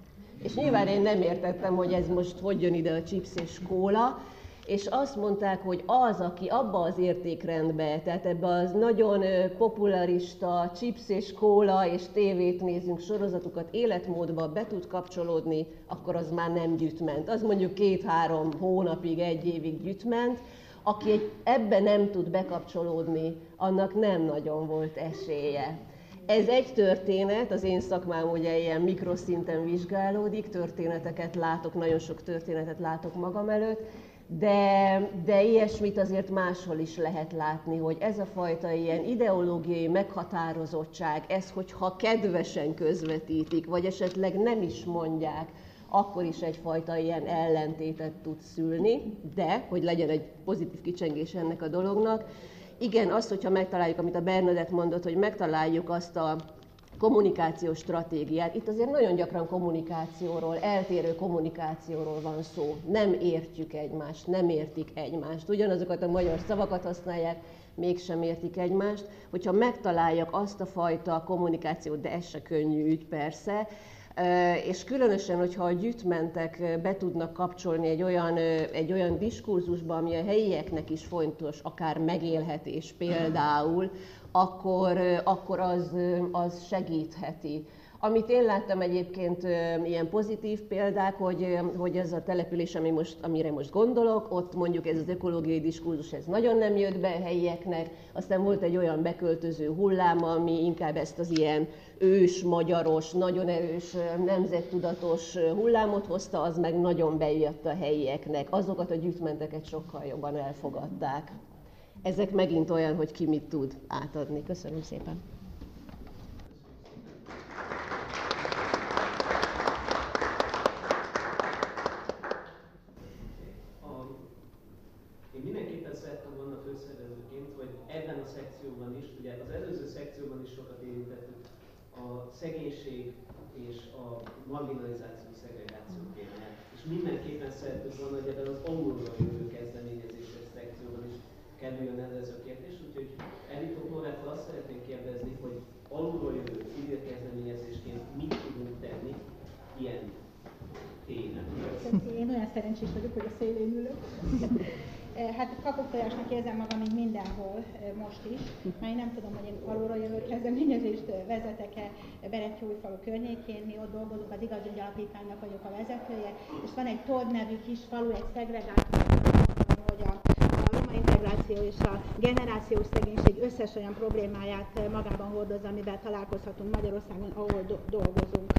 Speaker 7: És nyilván én nem értettem, hogy ez most hogy jön ide a chips és kóla, és azt mondták, hogy az, aki abba az értékrendbe, tehát ebbe az nagyon popularista chips és kóla és tévét nézünk, sorozatokat, életmódba be tud kapcsolódni, akkor az már nem gyütment. Az mondjuk két-három hónapig, egy évig gyütment, aki ebbe nem tud bekapcsolódni, annak nem nagyon volt esélye. Ez egy történet, az én szakmám ugye ilyen mikroszinten vizsgálódik, történeteket látok, nagyon sok történetet látok magam előtt, de, de ilyesmit azért máshol is lehet látni, hogy ez a fajta ilyen ideológiai meghatározottság, ez, hogyha kedvesen közvetítik, vagy esetleg nem is mondják, akkor is egyfajta ilyen ellentétet tud szülni, de, hogy legyen egy pozitív kicsengés ennek a dolognak, igen, azt, hogyha megtaláljuk, amit a Bernadett mondott, hogy megtaláljuk azt a kommunikációs stratégiát. Itt azért nagyon gyakran kommunikációról, eltérő kommunikációról van szó. Nem értjük egymást, nem értik egymást. Ugyanazokat a magyar szavakat használják, mégsem értik egymást. Hogyha megtalálják azt a fajta kommunikációt, de ez se könnyű ügy persze, és különösen, hogyha a gyűjtmentek be tudnak kapcsolni egy olyan, egy olyan diskurzusba, ami a helyieknek is fontos, akár megélhetés például, akkor, akkor az, az segítheti. Amit én láttam egyébként ilyen pozitív példák, hogy, hogy ez a település, ami most, amire most gondolok, ott mondjuk ez az ökológiai diskurzus, ez nagyon nem jött be a helyieknek, aztán volt egy olyan beköltöző hullám, ami inkább ezt az ilyen ős, magyaros, nagyon erős, nemzettudatos hullámot hozta, az meg nagyon bejött a helyieknek. Azokat a gyűjtmenteket sokkal jobban elfogadták. Ezek megint olyan, hogy ki mit tud átadni. Köszönöm szépen.
Speaker 1: Én mindenképpen szerettem volna főszervezőként, hogy ebben a szekcióban is, ugye az előző szekcióban is sokat érintettük a szegénység és a marginalizáció, szegregáció témáját. És mindenképpen szerettük volna, hogy ebben az alulról jövő kezdeményezéses szekcióban is kerüljön el ez a kérdés. Úgyhogy Elitó Florától azt szeretnénk kérdezni, hogy alulról jövő civil kezdeményezésként mit tudunk tenni ilyen téren.
Speaker 8: Én olyan szerencsés vagyok, hogy a szélén ülök. Hát kakuktojásnak érzem magam így mindenhol most is, mert én nem tudom, hogy én alulra jövő kezdeményezést vezetek-e Beretyújfalu környékén, mi ott dolgozunk, az igazi alapítványnak vagyok a vezetője, és van egy Tord nevű kis falu, egy szegregált hogy a, a roma integráció és a generációs szegénység összes olyan problémáját magában hordozza, amivel találkozhatunk Magyarországon, ahol do- dolgozunk.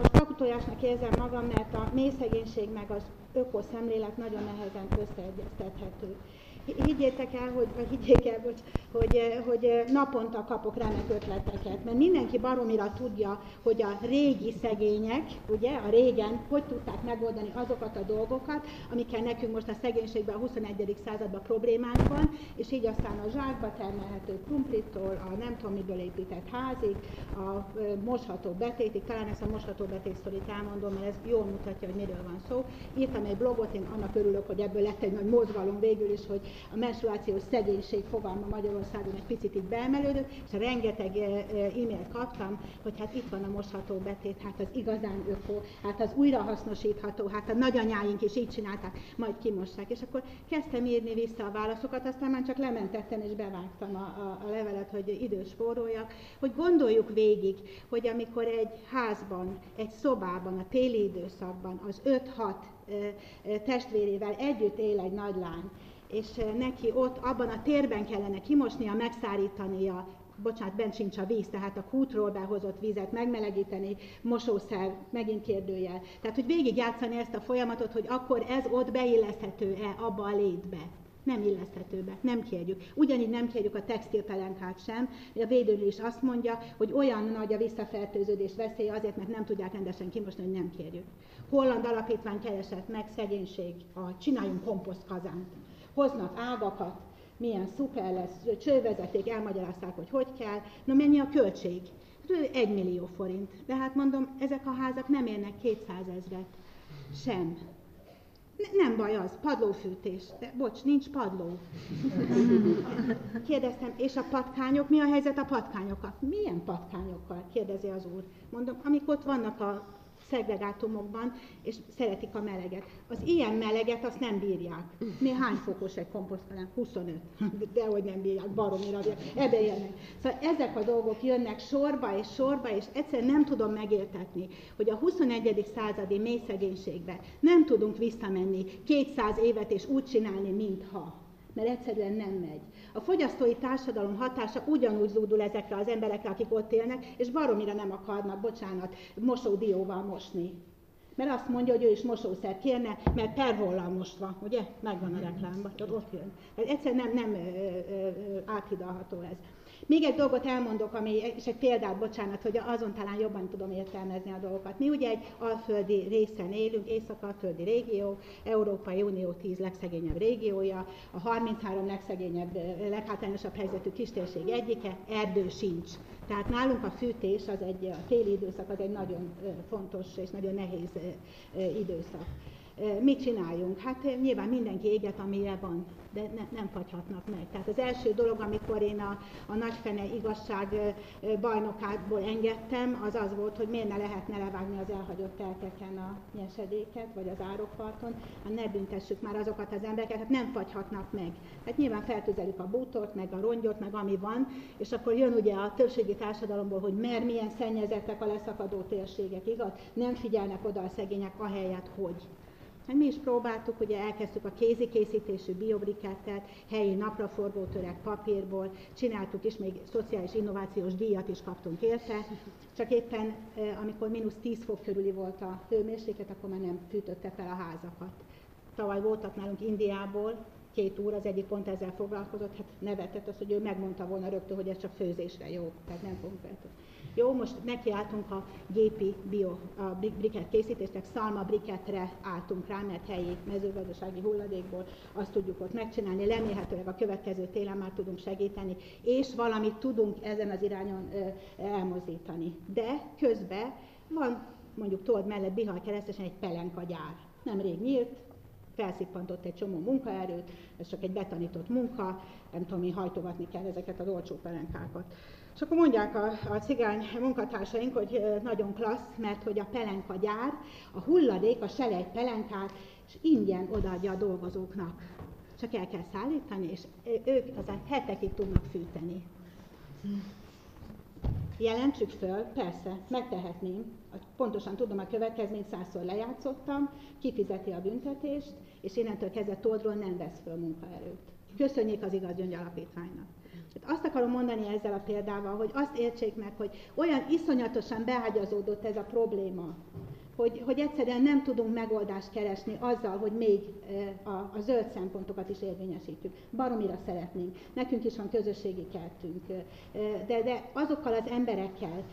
Speaker 8: Most kakutojásnak érzem magam, mert a mély szegénység meg az ökoszemlélet nagyon nehezen összeegyeztethető higgyétek el, hogy, vagy higgyék el, hogy, hogy, hogy naponta kapok remek ötleteket, mert mindenki baromira tudja, hogy a régi szegények, ugye, a régen, hogy tudták megoldani azokat a dolgokat, amikkel nekünk most a szegénységben a 21. században problémánk van, és így aztán a zsákba termelhető krumplitól, a nem tudom miből épített házig, a mosható betétig, talán ezt a mosható betét sztorit elmondom, mert ez jól mutatja, hogy miről van szó. Írtam egy blogot, én annak örülök, hogy ebből lett egy nagy mozgalom végül is, hogy a menstruációs szegénység fogalma Magyarországon egy picit így beemelődött, és rengeteg eh, eh, e-mailt kaptam, hogy hát itt van a mosható betét, hát az igazán öko, hát az újrahasznosítható, hát a nagyanyáink is így csinálták, majd kimossák. És akkor kezdtem írni vissza a válaszokat, aztán már csak lementettem és bevágtam a, a, a levelet, hogy idős forrójak, hogy gondoljuk végig, hogy amikor egy házban, egy szobában, a téli időszakban az 5-6 eh, testvérével együtt él egy nagy lány, és neki ott abban a térben kellene kimosnia, megszárítania, bocsánat, bent sincs a víz, tehát a kútról behozott vizet megmelegíteni, mosószer, megint kérdőjel. Tehát, hogy végigjátszani ezt a folyamatot, hogy akkor ez ott beilleszthető-e abba a létbe. Nem illeszthető be, nem kérjük. Ugyanígy nem kérjük a textilpelenkát sem, a védőnő is azt mondja, hogy olyan nagy a visszafertőződés veszélye azért, mert nem tudják rendesen kimosni, hogy nem kérjük. Holland alapítvány keresett meg szegénység, a csináljunk komposztkazánt hoznak ágakat, milyen szuper lesz, csővezeték, elmagyarázták, hogy hogy kell, na mennyi a költség? Egy millió forint. De hát mondom, ezek a házak nem érnek 200 ezret. Sem. Ne, nem baj az, padlófűtés. De bocs, nincs padló. Kérdeztem, és a patkányok, mi a helyzet a patkányokkal? Milyen patkányokkal? kérdezi az úr. Mondom, amik ott vannak a szegregátumokban, és szeretik a meleget. Az ilyen meleget azt nem bírják. Mi hány fokos egy komposztalán? 25. De hogy nem bírják, baromira bírják. Ebbe élnek. Szóval ezek a dolgok jönnek sorba és sorba, és egyszerűen nem tudom megértetni, hogy a 21. századi mély szegénységbe nem tudunk visszamenni 200 évet és úgy csinálni, mintha mert egyszerűen nem megy. A fogyasztói társadalom hatása ugyanúgy zúdul ezekre az emberekre, akik ott élnek, és baromira nem akarnak, bocsánat, mosódióval mosni. Mert azt mondja, hogy ő is mosószer kérne, mert pervollal mosva, ugye? Megvan a reklámban, ott jön. Tehát egyszerűen nem, nem áthidalható ez. Még egy dolgot elmondok, ami, és egy példát, bocsánat, hogy azon talán jobban tudom értelmezni a dolgokat. Mi ugye egy alföldi részen élünk, észak-alföldi régió, Európai Unió 10 legszegényebb régiója, a 33 legszegényebb, leghátrányosabb helyzetű kistérség egyike, erdő sincs. Tehát nálunk a fűtés az egy, a téli időszak az egy nagyon fontos és nagyon nehéz időszak. Mit csináljunk? Hát nyilván mindenki éget, amire van de ne, nem fagyhatnak meg. Tehát az első dolog, amikor én a, a nagyfene igazság bajnokából engedtem, az az volt, hogy miért ne lehetne levágni az elhagyott telkeken a nyesedéket, vagy az árokparton, hát ne büntessük már azokat az embereket, hát nem fagyhatnak meg. Hát nyilván feltüzelik a bútort, meg a rongyot, meg ami van, és akkor jön ugye a többségi társadalomból, hogy mert milyen szennyezettek a leszakadó térségek, igaz? Nem figyelnek oda a szegények, ahelyett, hogy. Hát mi is próbáltuk, ugye elkezdtük a kézikészítésű biobrikettet, helyi napraforgó töreg papírból, csináltuk is, még szociális innovációs díjat is kaptunk érte, csak éppen amikor mínusz 10 fok körüli volt a hőmérséklet, akkor már nem fűtötte fel a házakat. Tavaly voltak nálunk Indiából, két úr, az egyik pont ezzel foglalkozott, hát nevetett az, hogy ő megmondta volna rögtön, hogy ez csak főzésre jó, tehát nem fogunk jó, most nekiálltunk a gépi bio a briket készítésnek, szalma briketre álltunk rá, mert helyi mezőgazdasági hulladékból azt tudjuk ott megcsinálni, remélhetőleg a következő télen már tudunk segíteni, és valamit tudunk ezen az irányon elmozdítani. De közben van mondjuk Told mellett Bihar keresztesen egy pelenkagyár. Nemrég nyílt, felszippantott egy csomó munkaerőt, ez csak egy betanított munka, nem tudom, mi hajtogatni kell ezeket az olcsó pelenkákat. És akkor mondják a, a cigány munkatársaink, hogy nagyon klassz, mert hogy a pelenka gyár, a hulladék, a selej pelenkát, és ingyen odaadja a dolgozóknak. Csak el kell szállítani, és ők aztán hetekig tudnak fűteni. Jelentsük föl, persze, megtehetném, pontosan tudom a következményt, százszor lejátszottam, kifizeti a büntetést, és innentől kezdve Toldról nem vesz föl munkaerőt. Köszönjék az igaz alapítványnak. Tehát azt akarom mondani ezzel a példával, hogy azt értsék meg, hogy olyan iszonyatosan beágyazódott ez a probléma, hogy, hogy egyszerűen nem tudunk megoldást keresni azzal, hogy még a, a zöld szempontokat is érvényesítjük. Baromira szeretnénk. Nekünk is van közösségi kertünk. De, de azokkal az emberekkel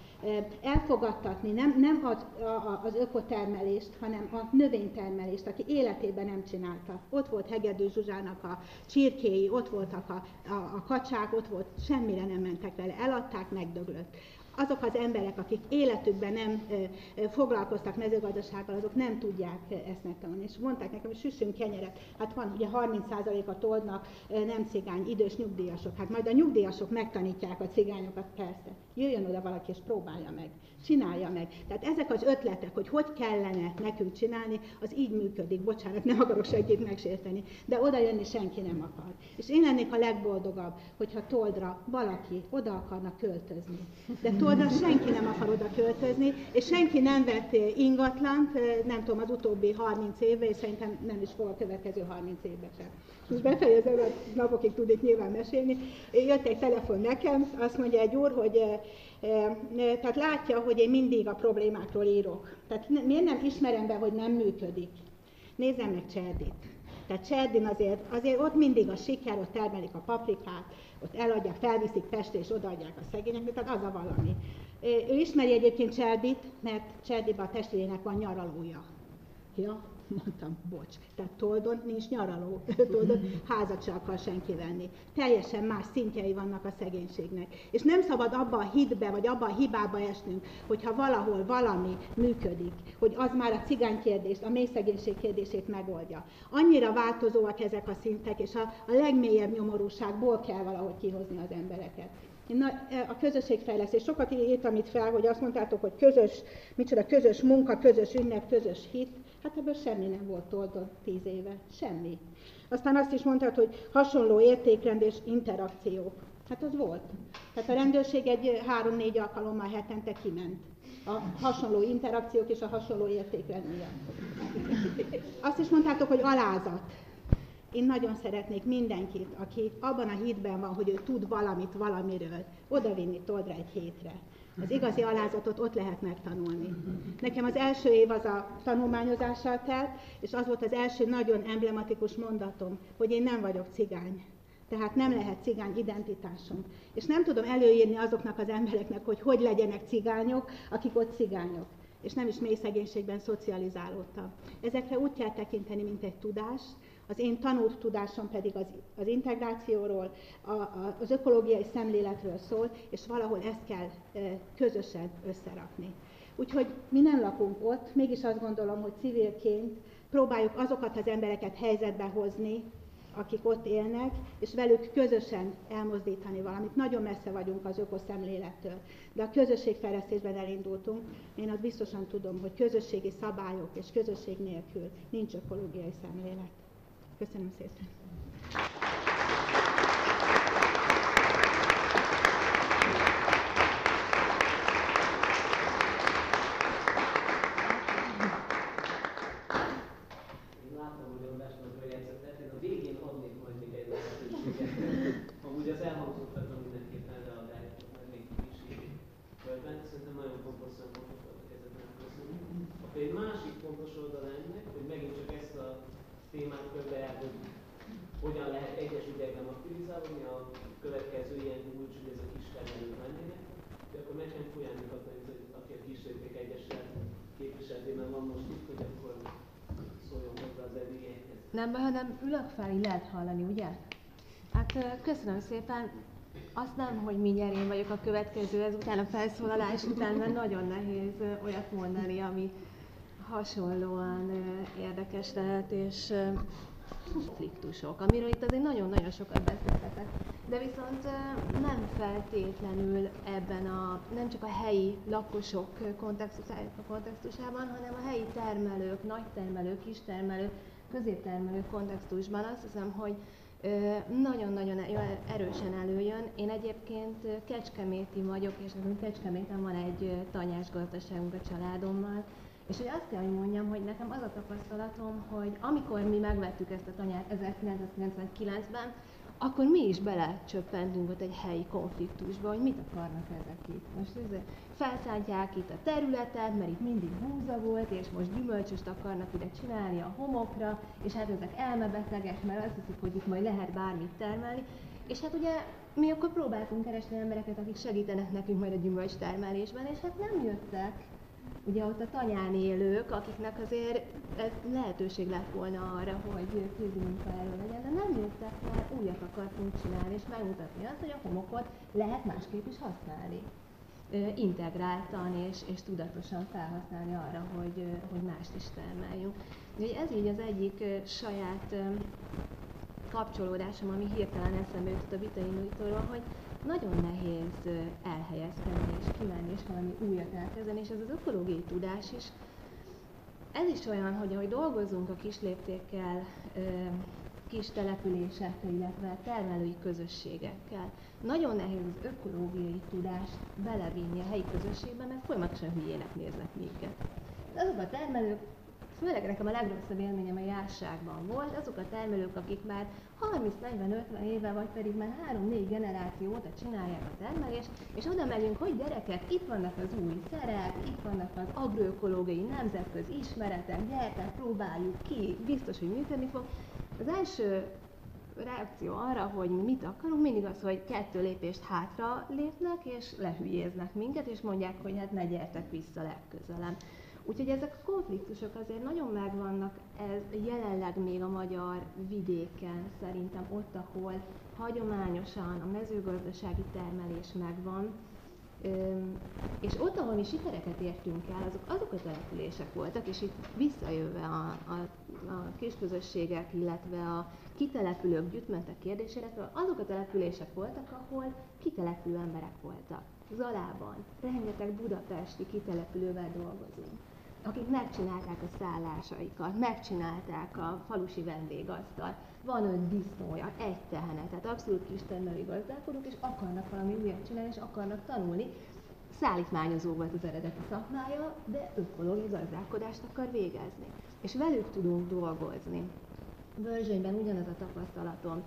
Speaker 8: elfogadtatni nem, nem az, a, az ökotermelést, hanem a növénytermelést, aki életében nem csinálta. Ott volt Hegedű Zsuzsának a csirkéi, ott voltak a, a, a kacsák, ott volt, semmire nem mentek vele, eladták, megdöglött azok az emberek, akik életükben nem foglalkoztak mezőgazdasággal, azok nem tudják ezt megtanulni. És mondták nekem, hogy süssünk kenyeret. Hát van, ugye 30%-a toldnak nem cigány, idős nyugdíjasok. Hát majd a nyugdíjasok megtanítják a cigányokat, persze. Jöjjön oda valaki és próbálja meg, csinálja meg. Tehát ezek az ötletek, hogy hogy kellene nekünk csinálni, az így működik. Bocsánat, nem akarok senkit megsérteni, de oda jönni senki nem akar. És én lennék a legboldogabb, hogyha toldra valaki oda akarna költözni. De oldal senki nem akar oda költözni, és senki nem vett ingatlant, nem tudom, az utóbbi 30 évben, és szerintem nem is fog a következő 30 évben sem. Most befejezem, napokig tudnék nyilván mesélni. Jött egy telefon nekem, azt mondja egy úr, hogy tehát látja, hogy én mindig a problémákról írok. Tehát miért nem ismerem be, hogy nem működik? Nézzem meg Cserdit. Tehát Cserdin azért, azért ott mindig a siker, ott termelik a paprikát, ott eladják, felviszik Pestre és odaadják a szegényeknek, tehát az a valami. Ő ismeri egyébként Cseldit, mert Cseldiben a testvérének van nyaralója. Ja, mondtam, bocs. Tehát Toldon nincs nyaraló, Toldon házat se akar senki venni. Teljesen más szintjei vannak a szegénységnek. És nem szabad abba a hitbe, vagy abba a hibába esnünk, hogyha valahol valami működik, hogy az már a cigány kérdést, a mély szegénység kérdését megoldja. Annyira változóak ezek a szintek, és a, a legmélyebb nyomorúságból kell valahogy kihozni az embereket. a közösségfejlesztés. Sokat írtam itt fel, hogy azt mondtátok, hogy közös, micsoda közös munka, közös ünnep, közös hit. Hát ebből semmi nem volt oldott tíz éve. Semmi. Aztán azt is mondtad, hogy hasonló értékrend és interakciók. Hát az volt. Tehát a rendőrség egy három-négy alkalommal hetente kiment. A hasonló interakciók és a hasonló értékrend miatt. Azt is mondtátok, hogy alázat. Én nagyon szeretnék mindenkit, aki abban a hitben van, hogy ő tud valamit valamiről, odavinni Toldra egy hétre. Az igazi alázatot ott lehet megtanulni. Nekem az első év az a tanulmányozással telt, és az volt az első nagyon emblematikus mondatom, hogy én nem vagyok cigány. Tehát nem lehet cigány identitásom. És nem tudom előírni azoknak az embereknek, hogy hogy legyenek cigányok, akik ott cigányok. És nem is mély szegénységben szocializálódtam. Ezekre úgy kell tekinteni, mint egy tudás, az én tanult tudásom pedig az, az integrációról, a, a, az ökológiai szemléletről szól, és valahol ezt kell e, közösen összerakni. Úgyhogy mi nem lakunk ott, mégis azt gondolom, hogy civilként próbáljuk azokat az embereket helyzetbe hozni, akik ott élnek, és velük közösen elmozdítani valamit. Nagyon messze vagyunk az ökoszemlélettől, de a közösségfejlesztésben elindultunk. Én azt biztosan tudom, hogy közösségi szabályok és közösség nélkül nincs ökológiai szemlélet. Köszönöm szépen!
Speaker 9: Nem baj, hanem ülök fel, így lehet hallani, ugye? Hát köszönöm szépen. Azt nem, hogy mindjárt én vagyok a következő, ezután a felszólalás után, mert nagyon nehéz olyat mondani, ami hasonlóan érdekes lehet, és konfliktusok, amiről itt azért nagyon-nagyon sokat beszéltetek. De viszont nem feltétlenül ebben a, nem csak a helyi lakosok kontextusában, hanem a helyi termelők, nagy termelők, kis termelők, középtermelő kontextusban azt hiszem, hogy nagyon-nagyon erősen előjön. Én egyébként kecskeméti vagyok, és nekünk Kecskeméten van egy tanyás gazdaságunk a családommal, és hogy azt kell, hogy mondjam, hogy nekem az a tapasztalatom, hogy amikor mi megvettük ezt a tanyát 1999-ben, akkor mi is belecsöppentünk ott egy helyi konfliktusba, hogy mit akarnak ezek itt. Most ez, felszántják itt a területet, mert itt mindig búza volt, és most gyümölcsöst akarnak ide csinálni a homokra, és hát ezek elmebeteges, mert azt hiszik, hogy itt majd lehet bármit termelni. És hát ugye mi akkor próbáltunk keresni embereket, akik segítenek nekünk majd a gyümölcs termelésben, és hát nem jöttek ugye ott a tanyán élők, akiknek azért lehetőség lett volna arra, hogy kézi erről legyen, de nem jöttek, mert újat akartunk csinálni, és megmutatni azt, hogy a homokot lehet másképp is használni. Integráltan és, és tudatosan felhasználni arra, hogy, hogy mást is termeljünk. Ez így az egyik saját kapcsolódásom, ami hirtelen eszembe jutott a vitaindítóról, hogy nagyon nehéz elhelyezkedni és kimenni és valami újat elkezdeni, és ez az ökológiai tudás is, ez is olyan, hogy ahogy dolgozunk a kisléptékkel, kis településekkel, illetve termelői közösségekkel, nagyon nehéz az ökológiai tudást belevinni a helyi közösségbe, mert folyamatosan hülyének néznek minket. Azok a termelők főleg nekem a legrosszabb élményem a járságban volt, azok a termelők, akik már 30-40-50 éve, vagy pedig már 3-4 generáció óta csinálják a termelést, és oda megyünk, hogy gyerekek, itt vannak az új szerek, itt vannak az agroökológiai nemzetközi ismeretek, gyertek, próbáljuk ki, biztos, hogy működni fog. Az első reakció arra, hogy mi mit akarunk, mindig az, hogy kettő lépést hátra lépnek, és lehülyéznek minket, és mondják, hogy hát ne gyertek vissza legközelebb. Úgyhogy ezek a konfliktusok azért nagyon megvannak ez jelenleg még a magyar vidéken, szerintem ott, ahol hagyományosan a mezőgazdasági termelés megvan, És ott, ahol mi sikereket értünk el, azok azok a települések voltak, és itt visszajövve a, a, a kisközösségek, illetve a kitelepülők gyűjtmentek kérdésére, szóval azok a települések voltak, ahol kitelepülő emberek voltak. Zalában. Rengeteg budapesti kitelepülővel dolgozunk akik megcsinálták a szállásaikat, megcsinálták a falusi vendégasztal, van öt disznója, egy tehene, tehát abszolút kis termelői gazdálkodók, és akarnak valami újat csinálni, és akarnak tanulni. Szállítmányozó volt az eredeti szakmája, de ökológiai gazdálkodást akar végezni. És velük tudunk dolgozni. Börzsönyben ugyanaz a tapasztalatom.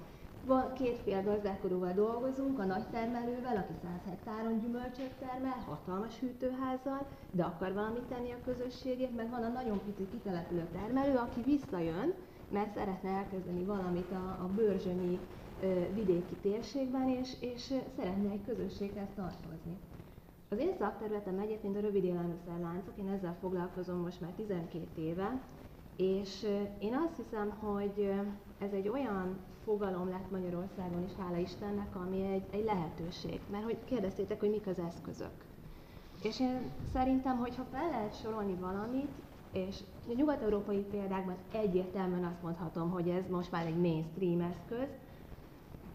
Speaker 9: Van kétféle gazdálkodóval dolgozunk, a nagy termelővel, aki 100 hektáron gyümölcsöt termel, hatalmas hűtőházzal, de akar valamit tenni a közösségért, meg van a nagyon pici kitelepülő termelő, aki visszajön, mert szeretne elkezdeni valamit a, a bőrzsönyi ö, vidéki térségben, és, és szeretne egy közösséghez tartozni. Az én szakterületem egyébként a rövid élelmiszerláncok, én ezzel foglalkozom most már 12 éve, és én azt hiszem, hogy ez egy olyan fogalom lett Magyarországon is, hála Istennek, ami egy, egy lehetőség. Mert hogy kérdeztétek, hogy mik az eszközök. És én szerintem, hogyha fel lehet sorolni valamit, és a nyugat-európai példákban egyértelműen azt mondhatom, hogy ez most már egy mainstream eszköz.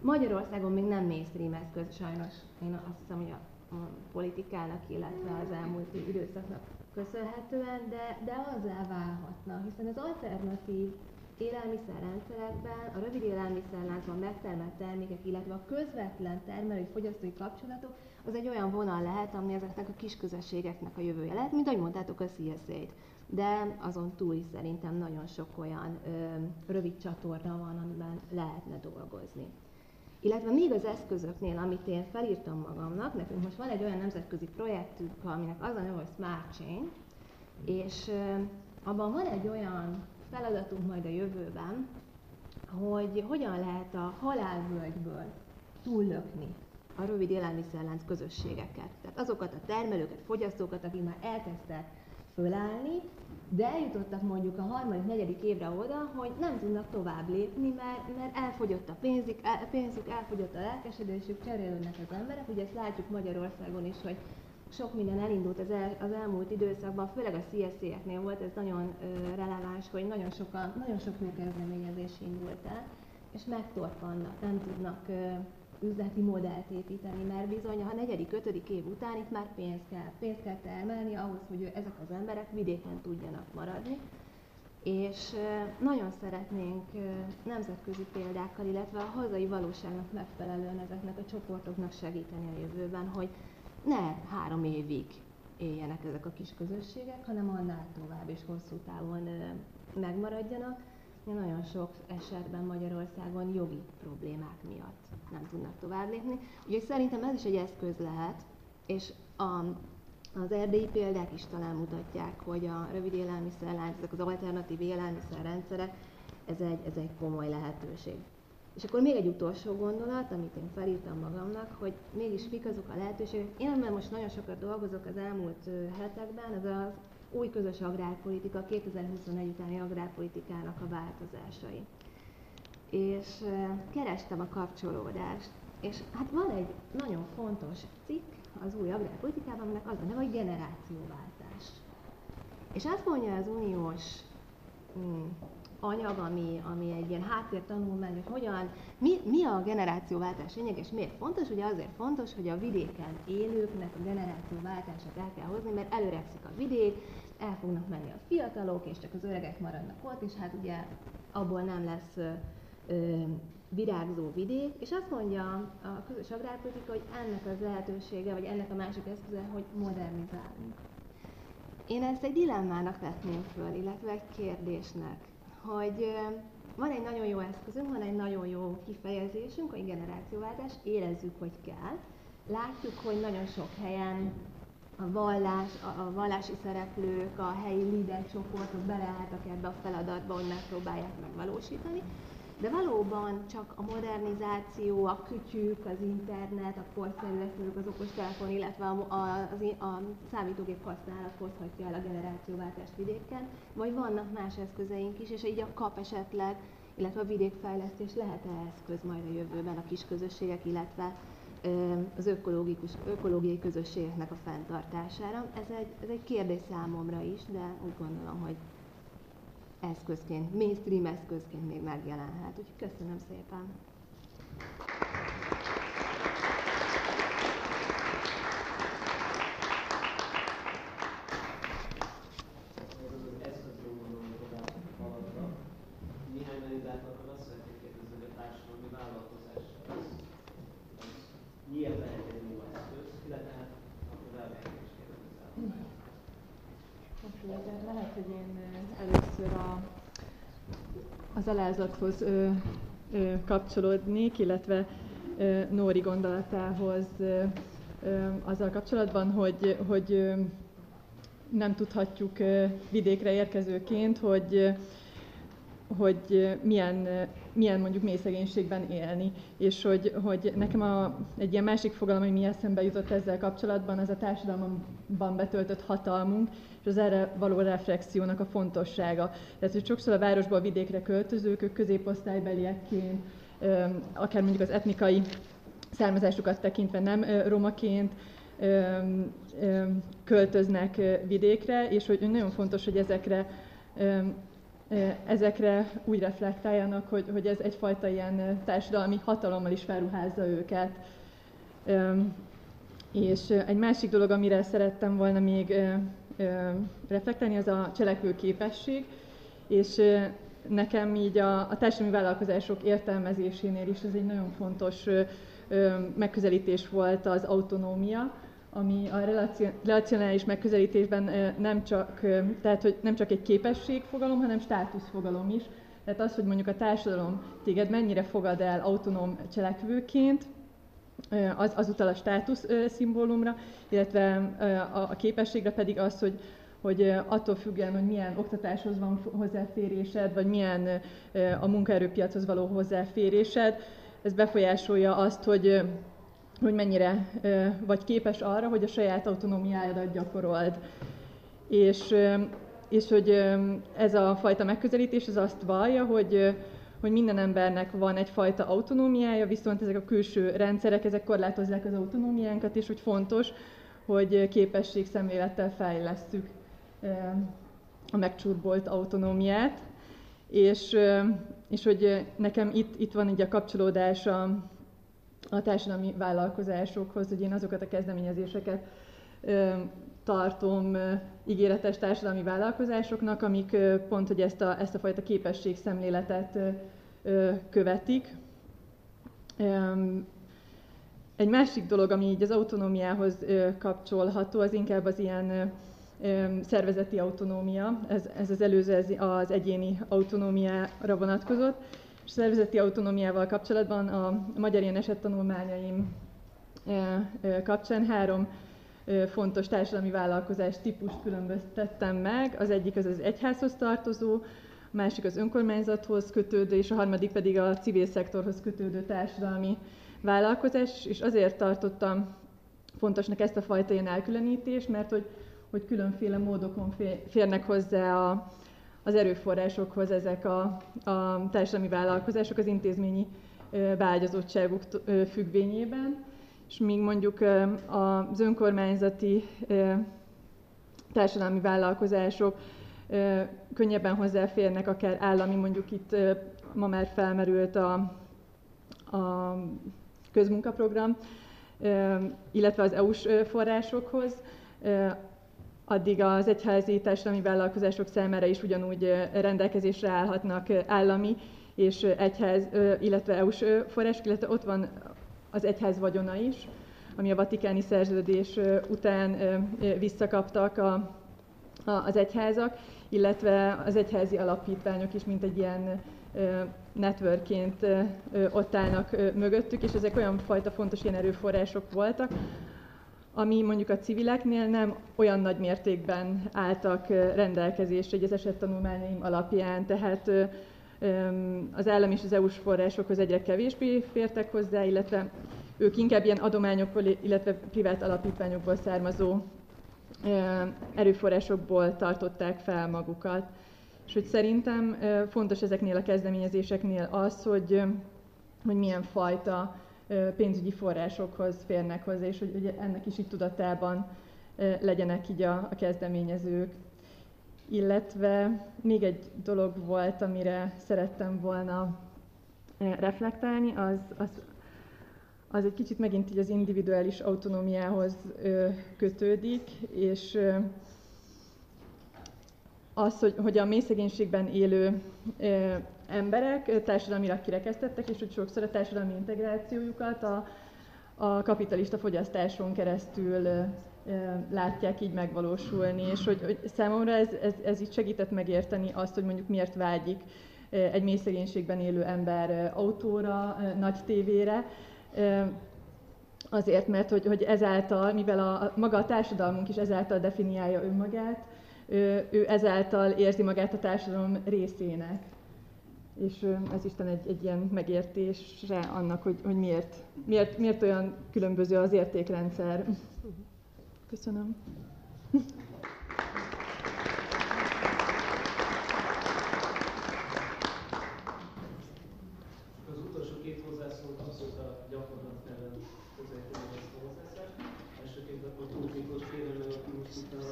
Speaker 9: Magyarországon még nem mainstream eszköz, sajnos. Én azt hiszem, hogy a, a politikának, illetve az elmúlt időszaknak köszönhetően, de, de azzá válhatna, hiszen az alternatív élelmiszerrendszerekben a rövid élelmiszerláncban megtermelt termékek, illetve a közvetlen termelői-fogyasztói kapcsolatok, az egy olyan vonal lehet, ami ezeknek a kis közösségeknek a jövője lehet, mint ahogy mondtátok a CSA-t. De azon túl is szerintem nagyon sok olyan ö, rövid csatorna van, amiben lehetne dolgozni. Illetve még az eszközöknél, amit én felírtam magamnak, nekünk most van egy olyan nemzetközi projektünk, aminek az a neve, hogy Smart Chain, és ö, abban van egy olyan feladatunk majd a jövőben, hogy hogyan lehet a halálvölgyből túllökni a rövid élelmiszerlánc közösségeket. Tehát azokat a termelőket, fogyasztókat, akik már elkezdtek fölállni, de eljutottak mondjuk a harmadik, negyedik évre oda, hogy nem tudnak tovább lépni, mert, mert elfogyott a pénzük, el, pénzük, elfogyott a lelkesedésük, cserélődnek az emberek. Ugye ezt látjuk Magyarországon is, hogy sok minden elindult az, el, az elmúlt időszakban, főleg a CSC-eknél volt ez nagyon ö, releváns, hogy nagyon, sokan, nagyon sok jó kezdeményezés indult el, és megtorpannak, nem tudnak ö, üzleti modellt építeni, mert bizony a negyedik, ötödik év után itt már pénzt kell, pénzt kell termelni ahhoz, hogy ezek az emberek vidéken tudjanak maradni. És nagyon szeretnénk nemzetközi példákkal, illetve a hazai valóságnak megfelelően ezeknek a csoportoknak segíteni a jövőben, hogy ne három évig éljenek ezek a kis közösségek, hanem annál tovább és hosszú távon megmaradjanak. Nagyon sok esetben Magyarországon jogi problémák miatt nem tudnak tovább lépni. Úgyhogy szerintem ez is egy eszköz lehet, és a, az erdélyi példák is talán mutatják, hogy a rövid élelmiszerlánc, ezek az alternatív élelmiszerrendszerek, ez egy, ez egy komoly lehetőség. És akkor még egy utolsó gondolat, amit én felírtam magamnak, hogy mégis mik azok a lehetőségek. Én ebben most nagyon sokat dolgozok az elmúlt hetekben, ez az új közös agrárpolitika, 2021 utáni agrárpolitikának a változásai. És kerestem a kapcsolódást. És hát van egy nagyon fontos cikk az új agrárpolitikában, aminek az a neve, hogy generációváltás. És azt mondja az uniós hmm, anyag, ami, ami egy ilyen háttértanulmány, hogy hogyan, mi, mi a generációváltás lényeg, és miért fontos? Ugye azért fontos, hogy a vidéken élőknek a generációváltását el kell hozni, mert előregszik a vidék, el fognak menni a fiatalok, és csak az öregek maradnak ott, és hát ugye abból nem lesz ö, virágzó vidék, és azt mondja a közös agrárpolitika, hogy ennek az lehetősége, vagy ennek a másik eszköze, hogy modernizálunk. Én ezt egy dilemmának vetném föl, illetve egy kérdésnek hogy van egy nagyon jó eszközünk, van egy nagyon jó kifejezésünk, hogy generációváltás, érezzük, hogy kell. Látjuk, hogy nagyon sok helyen a, vallás, a, a vallási szereplők, a helyi líder csoportok beleálltak ebbe a feladatba, hogy megpróbálják megvalósítani. De valóban csak a modernizáció, a kütyük, az internet, a korszerű eszközök, az okostelefon, illetve a, a, a, a számítógép használat hozhatja el a generációváltást vidéken, vagy vannak más eszközeink is, és így a kap esetleg, illetve a vidékfejlesztés lehet-e eszköz majd a jövőben a kis közösségek, illetve az ökológikus, ökológiai közösségeknek a fenntartására. Ez egy, ez egy kérdés számomra is, de úgy gondolom, hogy eszközként, mainstream eszközként még megjelenhet. Úgyhogy köszönöm szépen!
Speaker 10: Az alázathoz ö, ö, kapcsolódnék, illetve ö, Nóri gondolatához ö, ö, azzal kapcsolatban, hogy, hogy ö, nem tudhatjuk ö, vidékre érkezőként, hogy hogy milyen, milyen mondjuk mély szegénységben élni, és hogy, hogy nekem a, egy ilyen másik fogalom, ami mi eszembe jutott ezzel kapcsolatban, az a társadalomban betöltött hatalmunk, és az erre való reflexiónak a fontossága. Tehát, hogy sokszor a városból vidékre költözők, ők középosztálybeliekként, akár mondjuk az etnikai származásukat tekintve nem romaként, költöznek vidékre, és hogy nagyon fontos, hogy ezekre ezekre úgy reflektáljanak, hogy, hogy ez egyfajta ilyen társadalmi hatalommal is felruházza őket. És egy másik dolog, amire szerettem volna még reflektálni, az a cselekvő képesség, és nekem így a, a társadalmi vállalkozások értelmezésénél is ez egy nagyon fontos megközelítés volt az autonómia, ami a relacionális megközelítésben nem csak, tehát, hogy nem csak egy képességfogalom, hanem státuszfogalom is. Tehát az, hogy mondjuk a társadalom téged mennyire fogad el autonóm cselekvőként, az, az utal a státusz szimbólumra, illetve a, képességre pedig az, hogy, hogy attól függően, hogy milyen oktatáshoz van hozzáférésed, vagy milyen a munkaerőpiachoz való hozzáférésed, ez befolyásolja azt, hogy hogy mennyire vagy képes arra, hogy a saját autonómiádat gyakorold. És, és hogy ez a fajta megközelítés az azt vallja, hogy, hogy minden embernek van egyfajta autonómiája, viszont ezek a külső rendszerek, ezek korlátozzák az autonómiánkat, és hogy fontos, hogy képesség szemlélettel fejlesztjük a megcsurbolt autonómiát. És, és hogy nekem itt, itt van így a kapcsolódás a, a társadalmi vállalkozásokhoz, hogy én azokat a kezdeményezéseket tartom ígéretes társadalmi vállalkozásoknak, amik pont, hogy ezt a, ezt a fajta képességszemléletet követik. Egy másik dolog, ami így az autonómiához kapcsolható, az inkább az ilyen szervezeti autonómia. Ez, ez az előző az egyéni autonómiára vonatkozott szervezeti autonómiával kapcsolatban a magyar ilyen esettanulmányaim kapcsán három fontos társadalmi vállalkozás típust különböztettem meg. Az egyik az az egyházhoz tartozó, a másik az önkormányzathoz kötődő, és a harmadik pedig a civil szektorhoz kötődő társadalmi vállalkozás, és azért tartottam fontosnak ezt a fajta ilyen elkülönítést, mert hogy, hogy különféle módokon férnek hozzá a, az erőforrásokhoz ezek a, a társadalmi vállalkozások az intézményi beágyazottságuk függvényében, és míg mondjuk az önkormányzati társadalmi vállalkozások könnyebben hozzáférnek, akár állami, mondjuk itt ma már felmerült a, a közmunkaprogram, illetve az EU-s forrásokhoz, addig az egyházi társadalmi vállalkozások számára is ugyanúgy rendelkezésre állhatnak állami és egyház, illetve EU-s források, illetve ott van az egyház vagyona is, ami a vatikáni szerződés után visszakaptak a, az egyházak, illetve az egyházi alapítványok is, mint egy ilyen networkként ott állnak mögöttük, és ezek olyan fajta fontos ilyen erőforrások voltak, ami mondjuk a civileknél nem olyan nagy mértékben álltak rendelkezésre az esettanulmányaim alapján, tehát az állam és az EU-s forrásokhoz egyre kevésbé fértek hozzá, illetve ők inkább ilyen adományokból, illetve privát alapítványokból származó erőforrásokból tartották fel magukat. És hogy szerintem fontos ezeknél a kezdeményezéseknél az, hogy, hogy milyen fajta pénzügyi forrásokhoz férnek hozzá, és hogy, hogy ennek is így tudatában legyenek így a, a kezdeményezők. Illetve még egy dolog volt, amire szerettem volna reflektálni, az, az, az egy kicsit megint így az individuális autonómiához kötődik, és az, hogy, hogy a mély szegénységben élő emberek társadalmilag kirekesztettek, és hogy sokszor a társadalmi integrációjukat a, a kapitalista fogyasztáson keresztül látják így megvalósulni, és hogy, hogy számomra ez, ez, ez így segített megérteni azt, hogy mondjuk miért vágyik egy mély szegénységben élő ember autóra, nagy tévére, azért, mert hogy, hogy ezáltal, mivel a, maga a társadalmunk is ezáltal definiálja önmagát, ő, ő ezáltal érzi magát a társadalom részének. És ez Isten egy, egy ilyen megértésre annak, hogy, hogy miért, miért, miért olyan különböző az értékrendszer. Köszönöm.
Speaker 1: Az utolsó két hozzászólt abszolút a gyakorlat ellen közelíteni ezt a hozzászólást. Elsőként a Tóth Miklós félre meg aki most itt a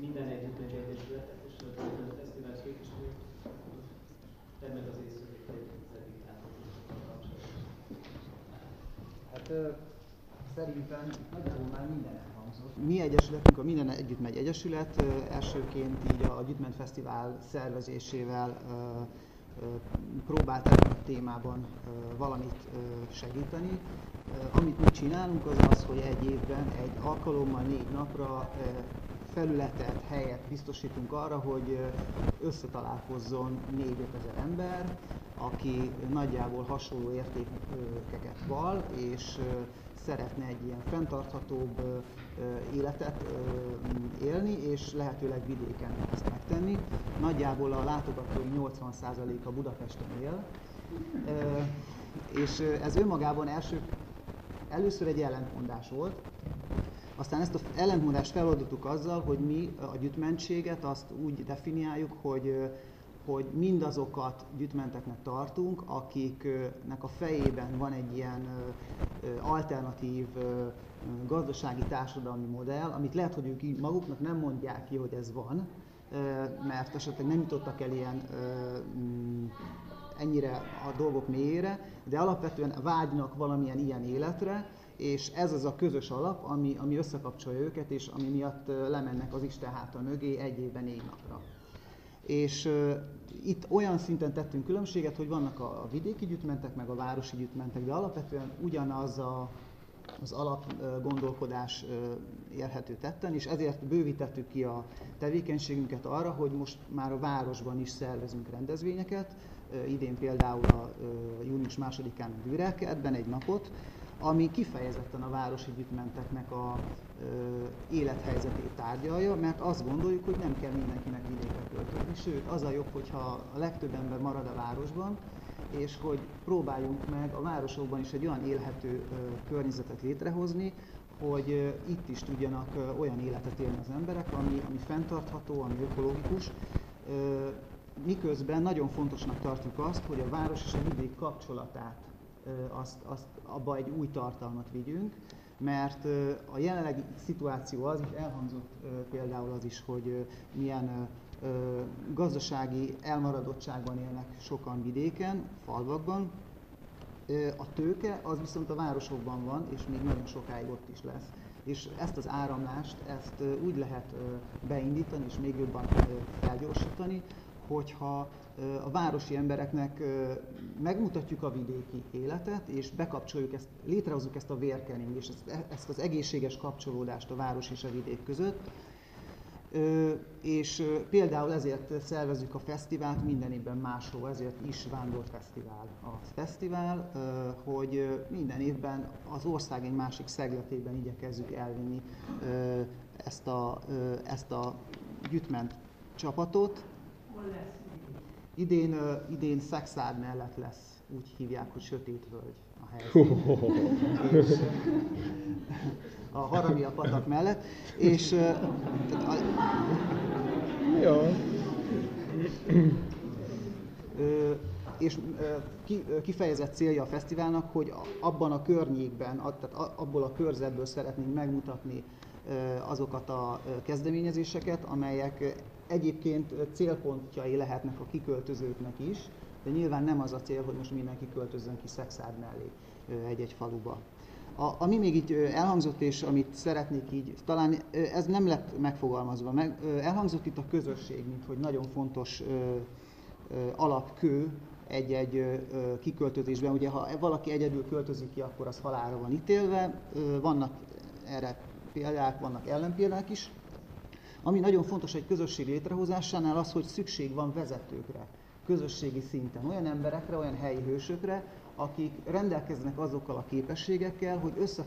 Speaker 1: minden együtt egyesületet és a fesztivál képviselő ennek az észrevételét
Speaker 2: Hát szerintem nagyjából már minden elhangzott. Mi egyesületünk, a Minden Együtt Megy Egyesület elsőként így a Gyütment Fesztivál szervezésével próbált ebben a témában valamit segíteni. Amit mi csinálunk az az, hogy egy évben egy alkalommal négy napra felületet, helyet biztosítunk arra, hogy összetalálkozzon 4 ezer ember, aki nagyjából hasonló értékeket val, és szeretne egy ilyen fenntarthatóbb életet élni, és lehetőleg vidéken ezt megtenni. Nagyjából a látogatói 80%-a Budapesten él, és ez önmagában első, először egy ellentmondás volt, aztán ezt az ellentmondást feloldottuk azzal, hogy mi a gyütmentséget azt úgy definiáljuk, hogy hogy mindazokat gyütmenteknek tartunk, akiknek a fejében van egy ilyen alternatív gazdasági társadalmi modell, amit lehet, hogy ők maguknak nem mondják ki, hogy ez van, mert esetleg nem jutottak el ilyen mm, ennyire a dolgok mélyére, de alapvetően vágynak valamilyen ilyen életre, és ez az a közös alap, ami, ami összekapcsolja őket, és ami miatt lemennek az Isten háta mögé egy évben négy napra. És uh, itt olyan szinten tettünk különbséget, hogy vannak a, a vidéki gyütmentek, meg a városi gyütmentek, de alapvetően ugyanaz a, az alapgondolkodás érhető tetten, és ezért bővítettük ki a tevékenységünket arra, hogy most már a városban is szervezünk rendezvényeket, idén például a június másodikán a Dürelkertben egy napot, ami kifejezetten a városi gyütmenteknek a élethelyzetét tárgyalja, mert azt gondoljuk, hogy nem kell mindenkinek vidékre költözni, sőt az a jobb, hogyha a legtöbb ember marad a városban, és hogy próbáljunk meg a városokban is egy olyan élhető környezetet létrehozni, hogy itt is tudjanak olyan életet élni az emberek, ami, ami fenntartható, ami ökológikus, miközben nagyon fontosnak tartjuk azt, hogy a város és a vidék kapcsolatát azt, azt abba egy új tartalmat vigyünk, mert a jelenlegi szituáció az, és elhangzott például az is, hogy milyen gazdasági elmaradottságban élnek sokan vidéken, falvakban. A tőke az viszont a városokban van, és még nagyon sokáig ott is lesz. És ezt az áramlást, ezt úgy lehet beindítani, és még jobban felgyorsítani, hogyha a városi embereknek megmutatjuk a vidéki életet, és bekapcsoljuk ezt, létrehozzuk ezt a vérkening, és ezt, az egészséges kapcsolódást a város és a vidék között. És például ezért szervezzük a fesztivált minden évben máshol, ezért is Vándorfesztivál a fesztivál, hogy minden évben az ország egy másik szegletében igyekezzük elvinni ezt a, ezt a gyütment csapatot, Idén, uh, idén Szexárd mellett lesz, úgy hívják, hogy Sötét Völgy a helyszín. és, a Haramia patak mellett, és a,
Speaker 11: Jó.
Speaker 2: Uh, és kifejezett célja a fesztiválnak, hogy abban a környékben, tehát abból a körzetből szeretnénk megmutatni azokat a kezdeményezéseket, amelyek egyébként célpontjai lehetnek a kiköltözőknek is, de nyilván nem az a cél, hogy most mindenki költözzön ki Szexárd mellé egy-egy faluba. A, ami még így elhangzott, és amit szeretnék így, talán ez nem lett megfogalmazva, meg, elhangzott itt a közösség, mint hogy nagyon fontos ö, ö, alapkő egy-egy kiköltözésben. Ugye ha valaki egyedül költözik ki, akkor az halára van ítélve. Vannak erre példák, vannak ellenpéldák is. Ami nagyon fontos egy közösség létrehozásánál az, hogy szükség van vezetőkre, közösségi szinten, olyan emberekre, olyan helyi hősökre, akik rendelkeznek azokkal a képességekkel, hogy össze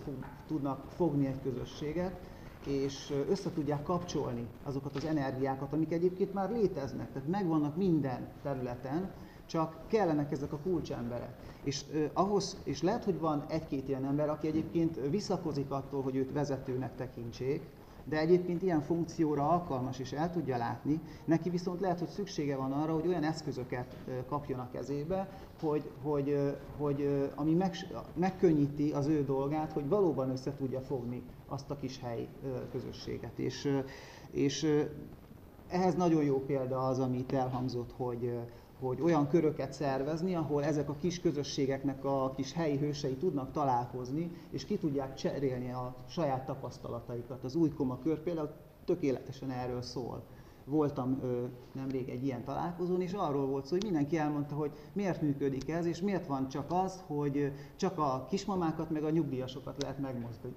Speaker 2: tudnak fogni egy közösséget, és össze tudják kapcsolni azokat az energiákat, amik egyébként már léteznek, tehát megvannak minden területen, csak kellenek ezek a kulcsemberek. És eh, ahhoz, és lehet, hogy van egy-két ilyen ember, aki egyébként visszakozik attól, hogy őt vezetőnek tekintsék, de egyébként ilyen funkcióra alkalmas és el tudja látni, neki viszont lehet, hogy szüksége van arra, hogy olyan eszközöket kapjon a kezébe, hogy, hogy, hogy ami meg, megkönnyíti az ő dolgát, hogy valóban össze tudja fogni azt a kis hely közösséget. És, és ehhez nagyon jó példa az, amit elhangzott, hogy, hogy olyan köröket szervezni, ahol ezek a kis közösségeknek a kis helyi hősei tudnak találkozni, és ki tudják cserélni a saját tapasztalataikat. Az új koma kör például tökéletesen erről szól voltam ö, nemrég egy ilyen találkozón, és arról volt szó, hogy mindenki elmondta, hogy miért működik ez, és miért van csak az, hogy csak a kismamákat meg a nyugdíjasokat lehet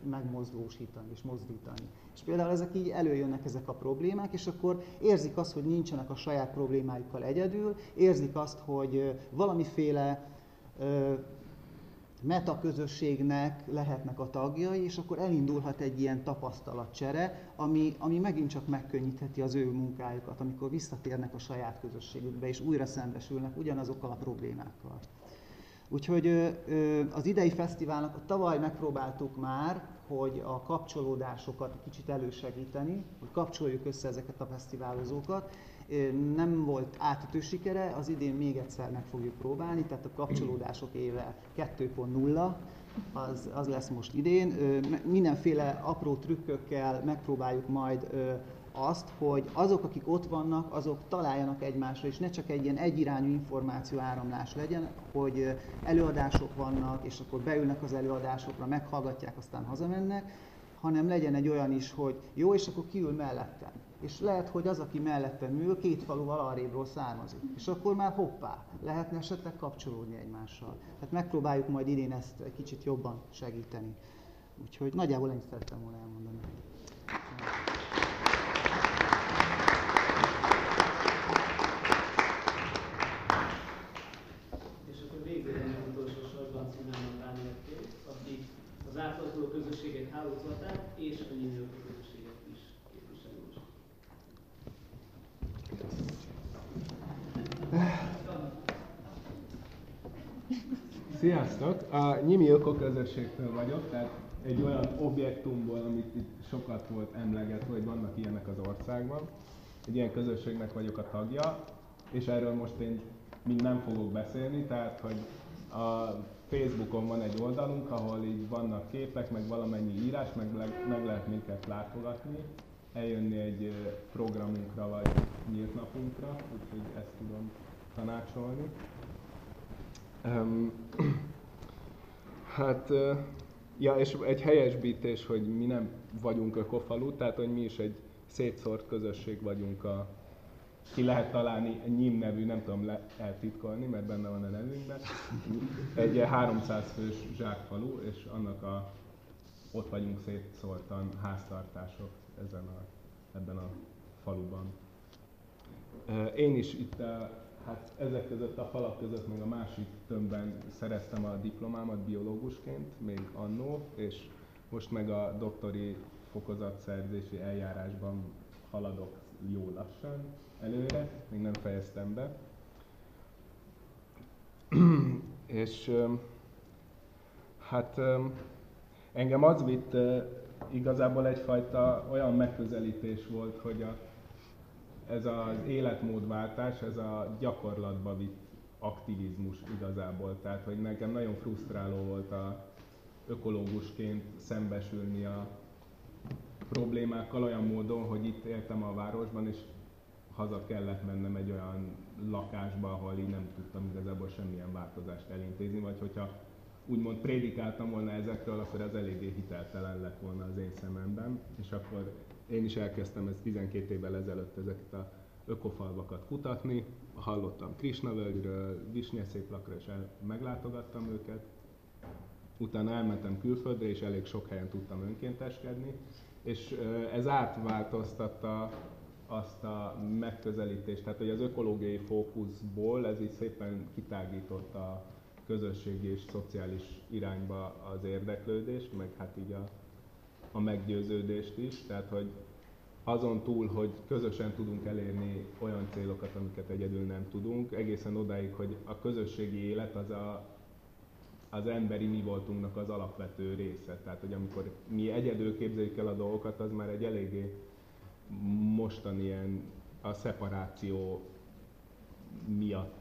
Speaker 2: megmozdósítani és mozdítani. És például ezek így előjönnek ezek a problémák, és akkor érzik azt, hogy nincsenek a saját problémájukkal egyedül, érzik azt, hogy valamiféle metaközösségnek lehetnek a tagjai, és akkor elindulhat egy ilyen tapasztalatcsere, ami, ami megint csak megkönnyítheti az ő munkájukat, amikor visszatérnek a saját közösségükbe, és újra szembesülnek ugyanazokkal a problémákkal. Úgyhogy az idei fesztiválnak tavaly megpróbáltuk már, hogy a kapcsolódásokat kicsit elősegíteni, hogy kapcsoljuk össze ezeket a fesztiválozókat, nem volt átütő sikere, az idén még egyszer meg fogjuk próbálni, tehát a kapcsolódások éve 2.0, az, az lesz most idén. Mindenféle apró trükkökkel megpróbáljuk majd azt, hogy azok, akik ott vannak, azok találjanak egymásra, és ne csak egy ilyen egyirányú információ áramlás legyen, hogy előadások vannak, és akkor beülnek az előadásokra, meghallgatják, aztán hazamennek, hanem legyen egy olyan is, hogy jó, és akkor kiül mellettem és lehet, hogy az, aki mellettem ül, két faluval arrébről származik. És akkor már hoppá, lehetne esetleg kapcsolódni egymással. Tehát megpróbáljuk majd idén ezt egy kicsit jobban segíteni. Úgyhogy nagyjából ennyit szerettem volna elmondani.
Speaker 1: És akkor végül nem utolsó sorban Cinának Dániel aki az átlagoló közösségek hálózatát és a nyílő
Speaker 11: Sziasztok! A Nyimi Ökoközösségtől vagyok, tehát egy olyan objektumból, amit itt sokat volt emlegetve, hogy vannak ilyenek az országban. Egy ilyen közösségnek vagyok a tagja, és erről most én mind nem fogok beszélni, tehát hogy a Facebookon van egy oldalunk, ahol így vannak képek, meg valamennyi írás, meg, meg lehet minket látogatni, eljönni egy programunkra vagy nyílt napunkra, úgyhogy ezt tudom tanácsolni. Um, hát, ja, és egy helyesbítés, hogy mi nem vagyunk ökofalu, tehát hogy mi is egy szétszórt közösség vagyunk a ki lehet találni egy NYIM nevű, nem tudom le, eltitkolni, mert benne van a nevünkben. Egy 300 fős zsákfalu, és annak a, ott vagyunk szétszórtan háztartások ezen a, ebben a faluban. Én is itt hát ezek között a falak között még a másik tömbben szereztem a diplomámat biológusként, még annó, és most meg a doktori fokozatszerzési eljárásban haladok jó lassan előre, még nem fejeztem be. és hát engem az vitt igazából egyfajta olyan megközelítés volt, hogy a ez az életmódváltás, ez a gyakorlatba vitt aktivizmus igazából. Tehát, hogy nekem nagyon frusztráló volt a ökológusként szembesülni a problémákkal olyan módon, hogy itt éltem a városban, és haza kellett mennem egy olyan lakásba, ahol így nem tudtam igazából semmilyen változást elintézni, vagy hogyha úgymond prédikáltam volna ezekről, akkor az eléggé hiteltelen lett volna az én szememben, és akkor én is elkezdtem ezt 12 évvel ezelőtt ezeket a ökofalvakat kutatni, hallottam Krisnavölgyről, Visnyeszéplakra, és el, meglátogattam őket. Utána elmentem külföldre, és elég sok helyen tudtam önkénteskedni, és ez átváltoztatta azt a megközelítést, tehát hogy az ökológiai fókuszból ez így szépen kitágított a közösségi és szociális irányba az érdeklődést, meg hát így a, a meggyőződést is, tehát hogy azon túl, hogy közösen tudunk elérni olyan célokat, amiket egyedül nem tudunk, egészen odáig, hogy a közösségi élet az a, az emberi mi voltunknak az alapvető része. Tehát, hogy amikor mi egyedül képzeljük el a dolgokat, az már egy eléggé mostan ilyen a szeparáció miatt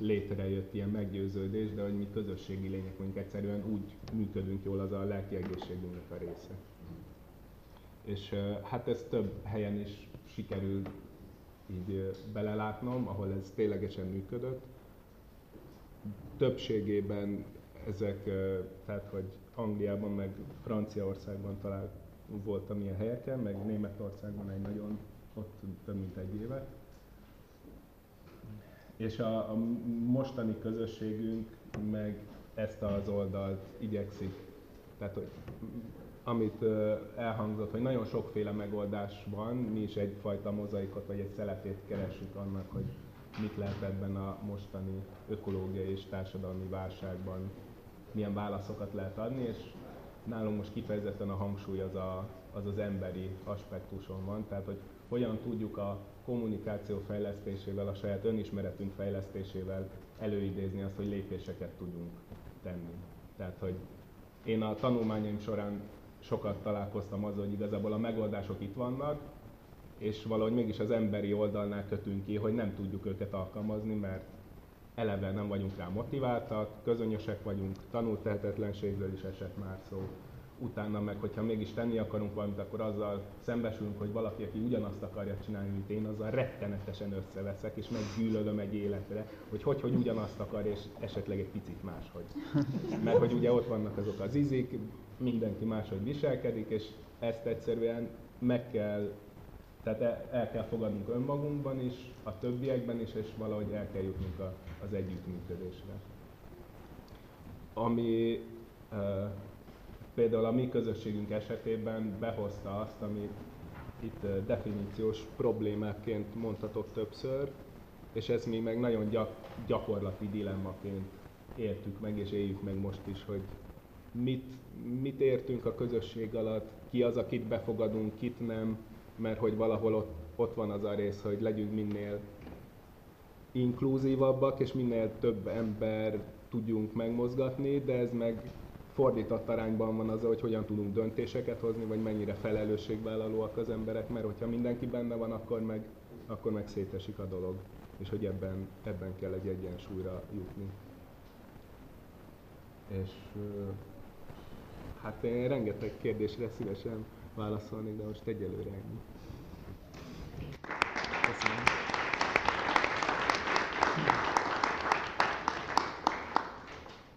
Speaker 11: létrejött ilyen meggyőződés, de hogy mi közösségi lények mondjuk egyszerűen úgy működünk jól, az a lelki egészségünknek a része. És hát ez több helyen is sikerül így belelátnom, ahol ez ténylegesen működött. Többségében ezek, tehát hogy Angliában meg Franciaországban talán voltam ilyen helyeken, meg Németországban egy nagyon, ott több mint egy éve. És a, a mostani közösségünk meg ezt az oldalt igyekszik, tehát hogy amit elhangzott, hogy nagyon sokféle megoldás van, mi is egyfajta mozaikot vagy egy szeletét keresünk annak, hogy mit lehet ebben a mostani ökológiai és társadalmi válságban, milyen válaszokat lehet adni, és nálunk most kifejezetten a hangsúly az, a, az az emberi aspektuson van, tehát hogy hogyan tudjuk a kommunikáció fejlesztésével, a saját önismeretünk fejlesztésével előidézni azt, hogy lépéseket tudjunk tenni. Tehát, hogy én a tanulmányaim során sokat találkoztam azzal, hogy igazából a megoldások itt vannak, és valahogy mégis az emberi oldalnál kötünk ki, hogy nem tudjuk őket alkalmazni, mert eleve nem vagyunk rá motiváltak, közönösek vagyunk, tanult tehetetlenségről is esett már szó. Utána meg, hogyha mégis tenni akarunk valamit, akkor azzal szembesülünk, hogy valaki, aki ugyanazt akarja csinálni, mint én, azzal rettenetesen összeveszek, és meggyűlölöm egy életre, hogy hogy, hogy ugyanazt akar, és esetleg egy picit máshogy. Mert hogy ugye ott vannak azok az izik, mindenki máshogy viselkedik, és ezt egyszerűen meg kell, tehát el, el kell fogadnunk önmagunkban is, a többiekben is, és valahogy el kell jutnunk az együttműködésre. Ami például a mi közösségünk esetében behozta azt, amit itt definíciós problémáként mondhatok többször, és ez mi meg nagyon gyak, gyakorlati dilemmaként éltük meg, és éljük meg most is, hogy mit, mit értünk a közösség alatt, ki az, akit befogadunk, kit nem, mert hogy valahol ott, ott van az a rész, hogy legyünk minél inkluzívabbak, és minél több ember tudjunk megmozgatni, de ez meg fordított arányban van az, hogy hogyan tudunk döntéseket hozni, vagy mennyire felelősségvállalóak az emberek, mert hogyha mindenki benne van, akkor meg, akkor meg szétesik a dolog, és hogy ebben, ebben kell egy egyensúlyra jutni. És Hát én rengeteg kérdésre szívesen válaszolnék, de most egyelőre ennyi.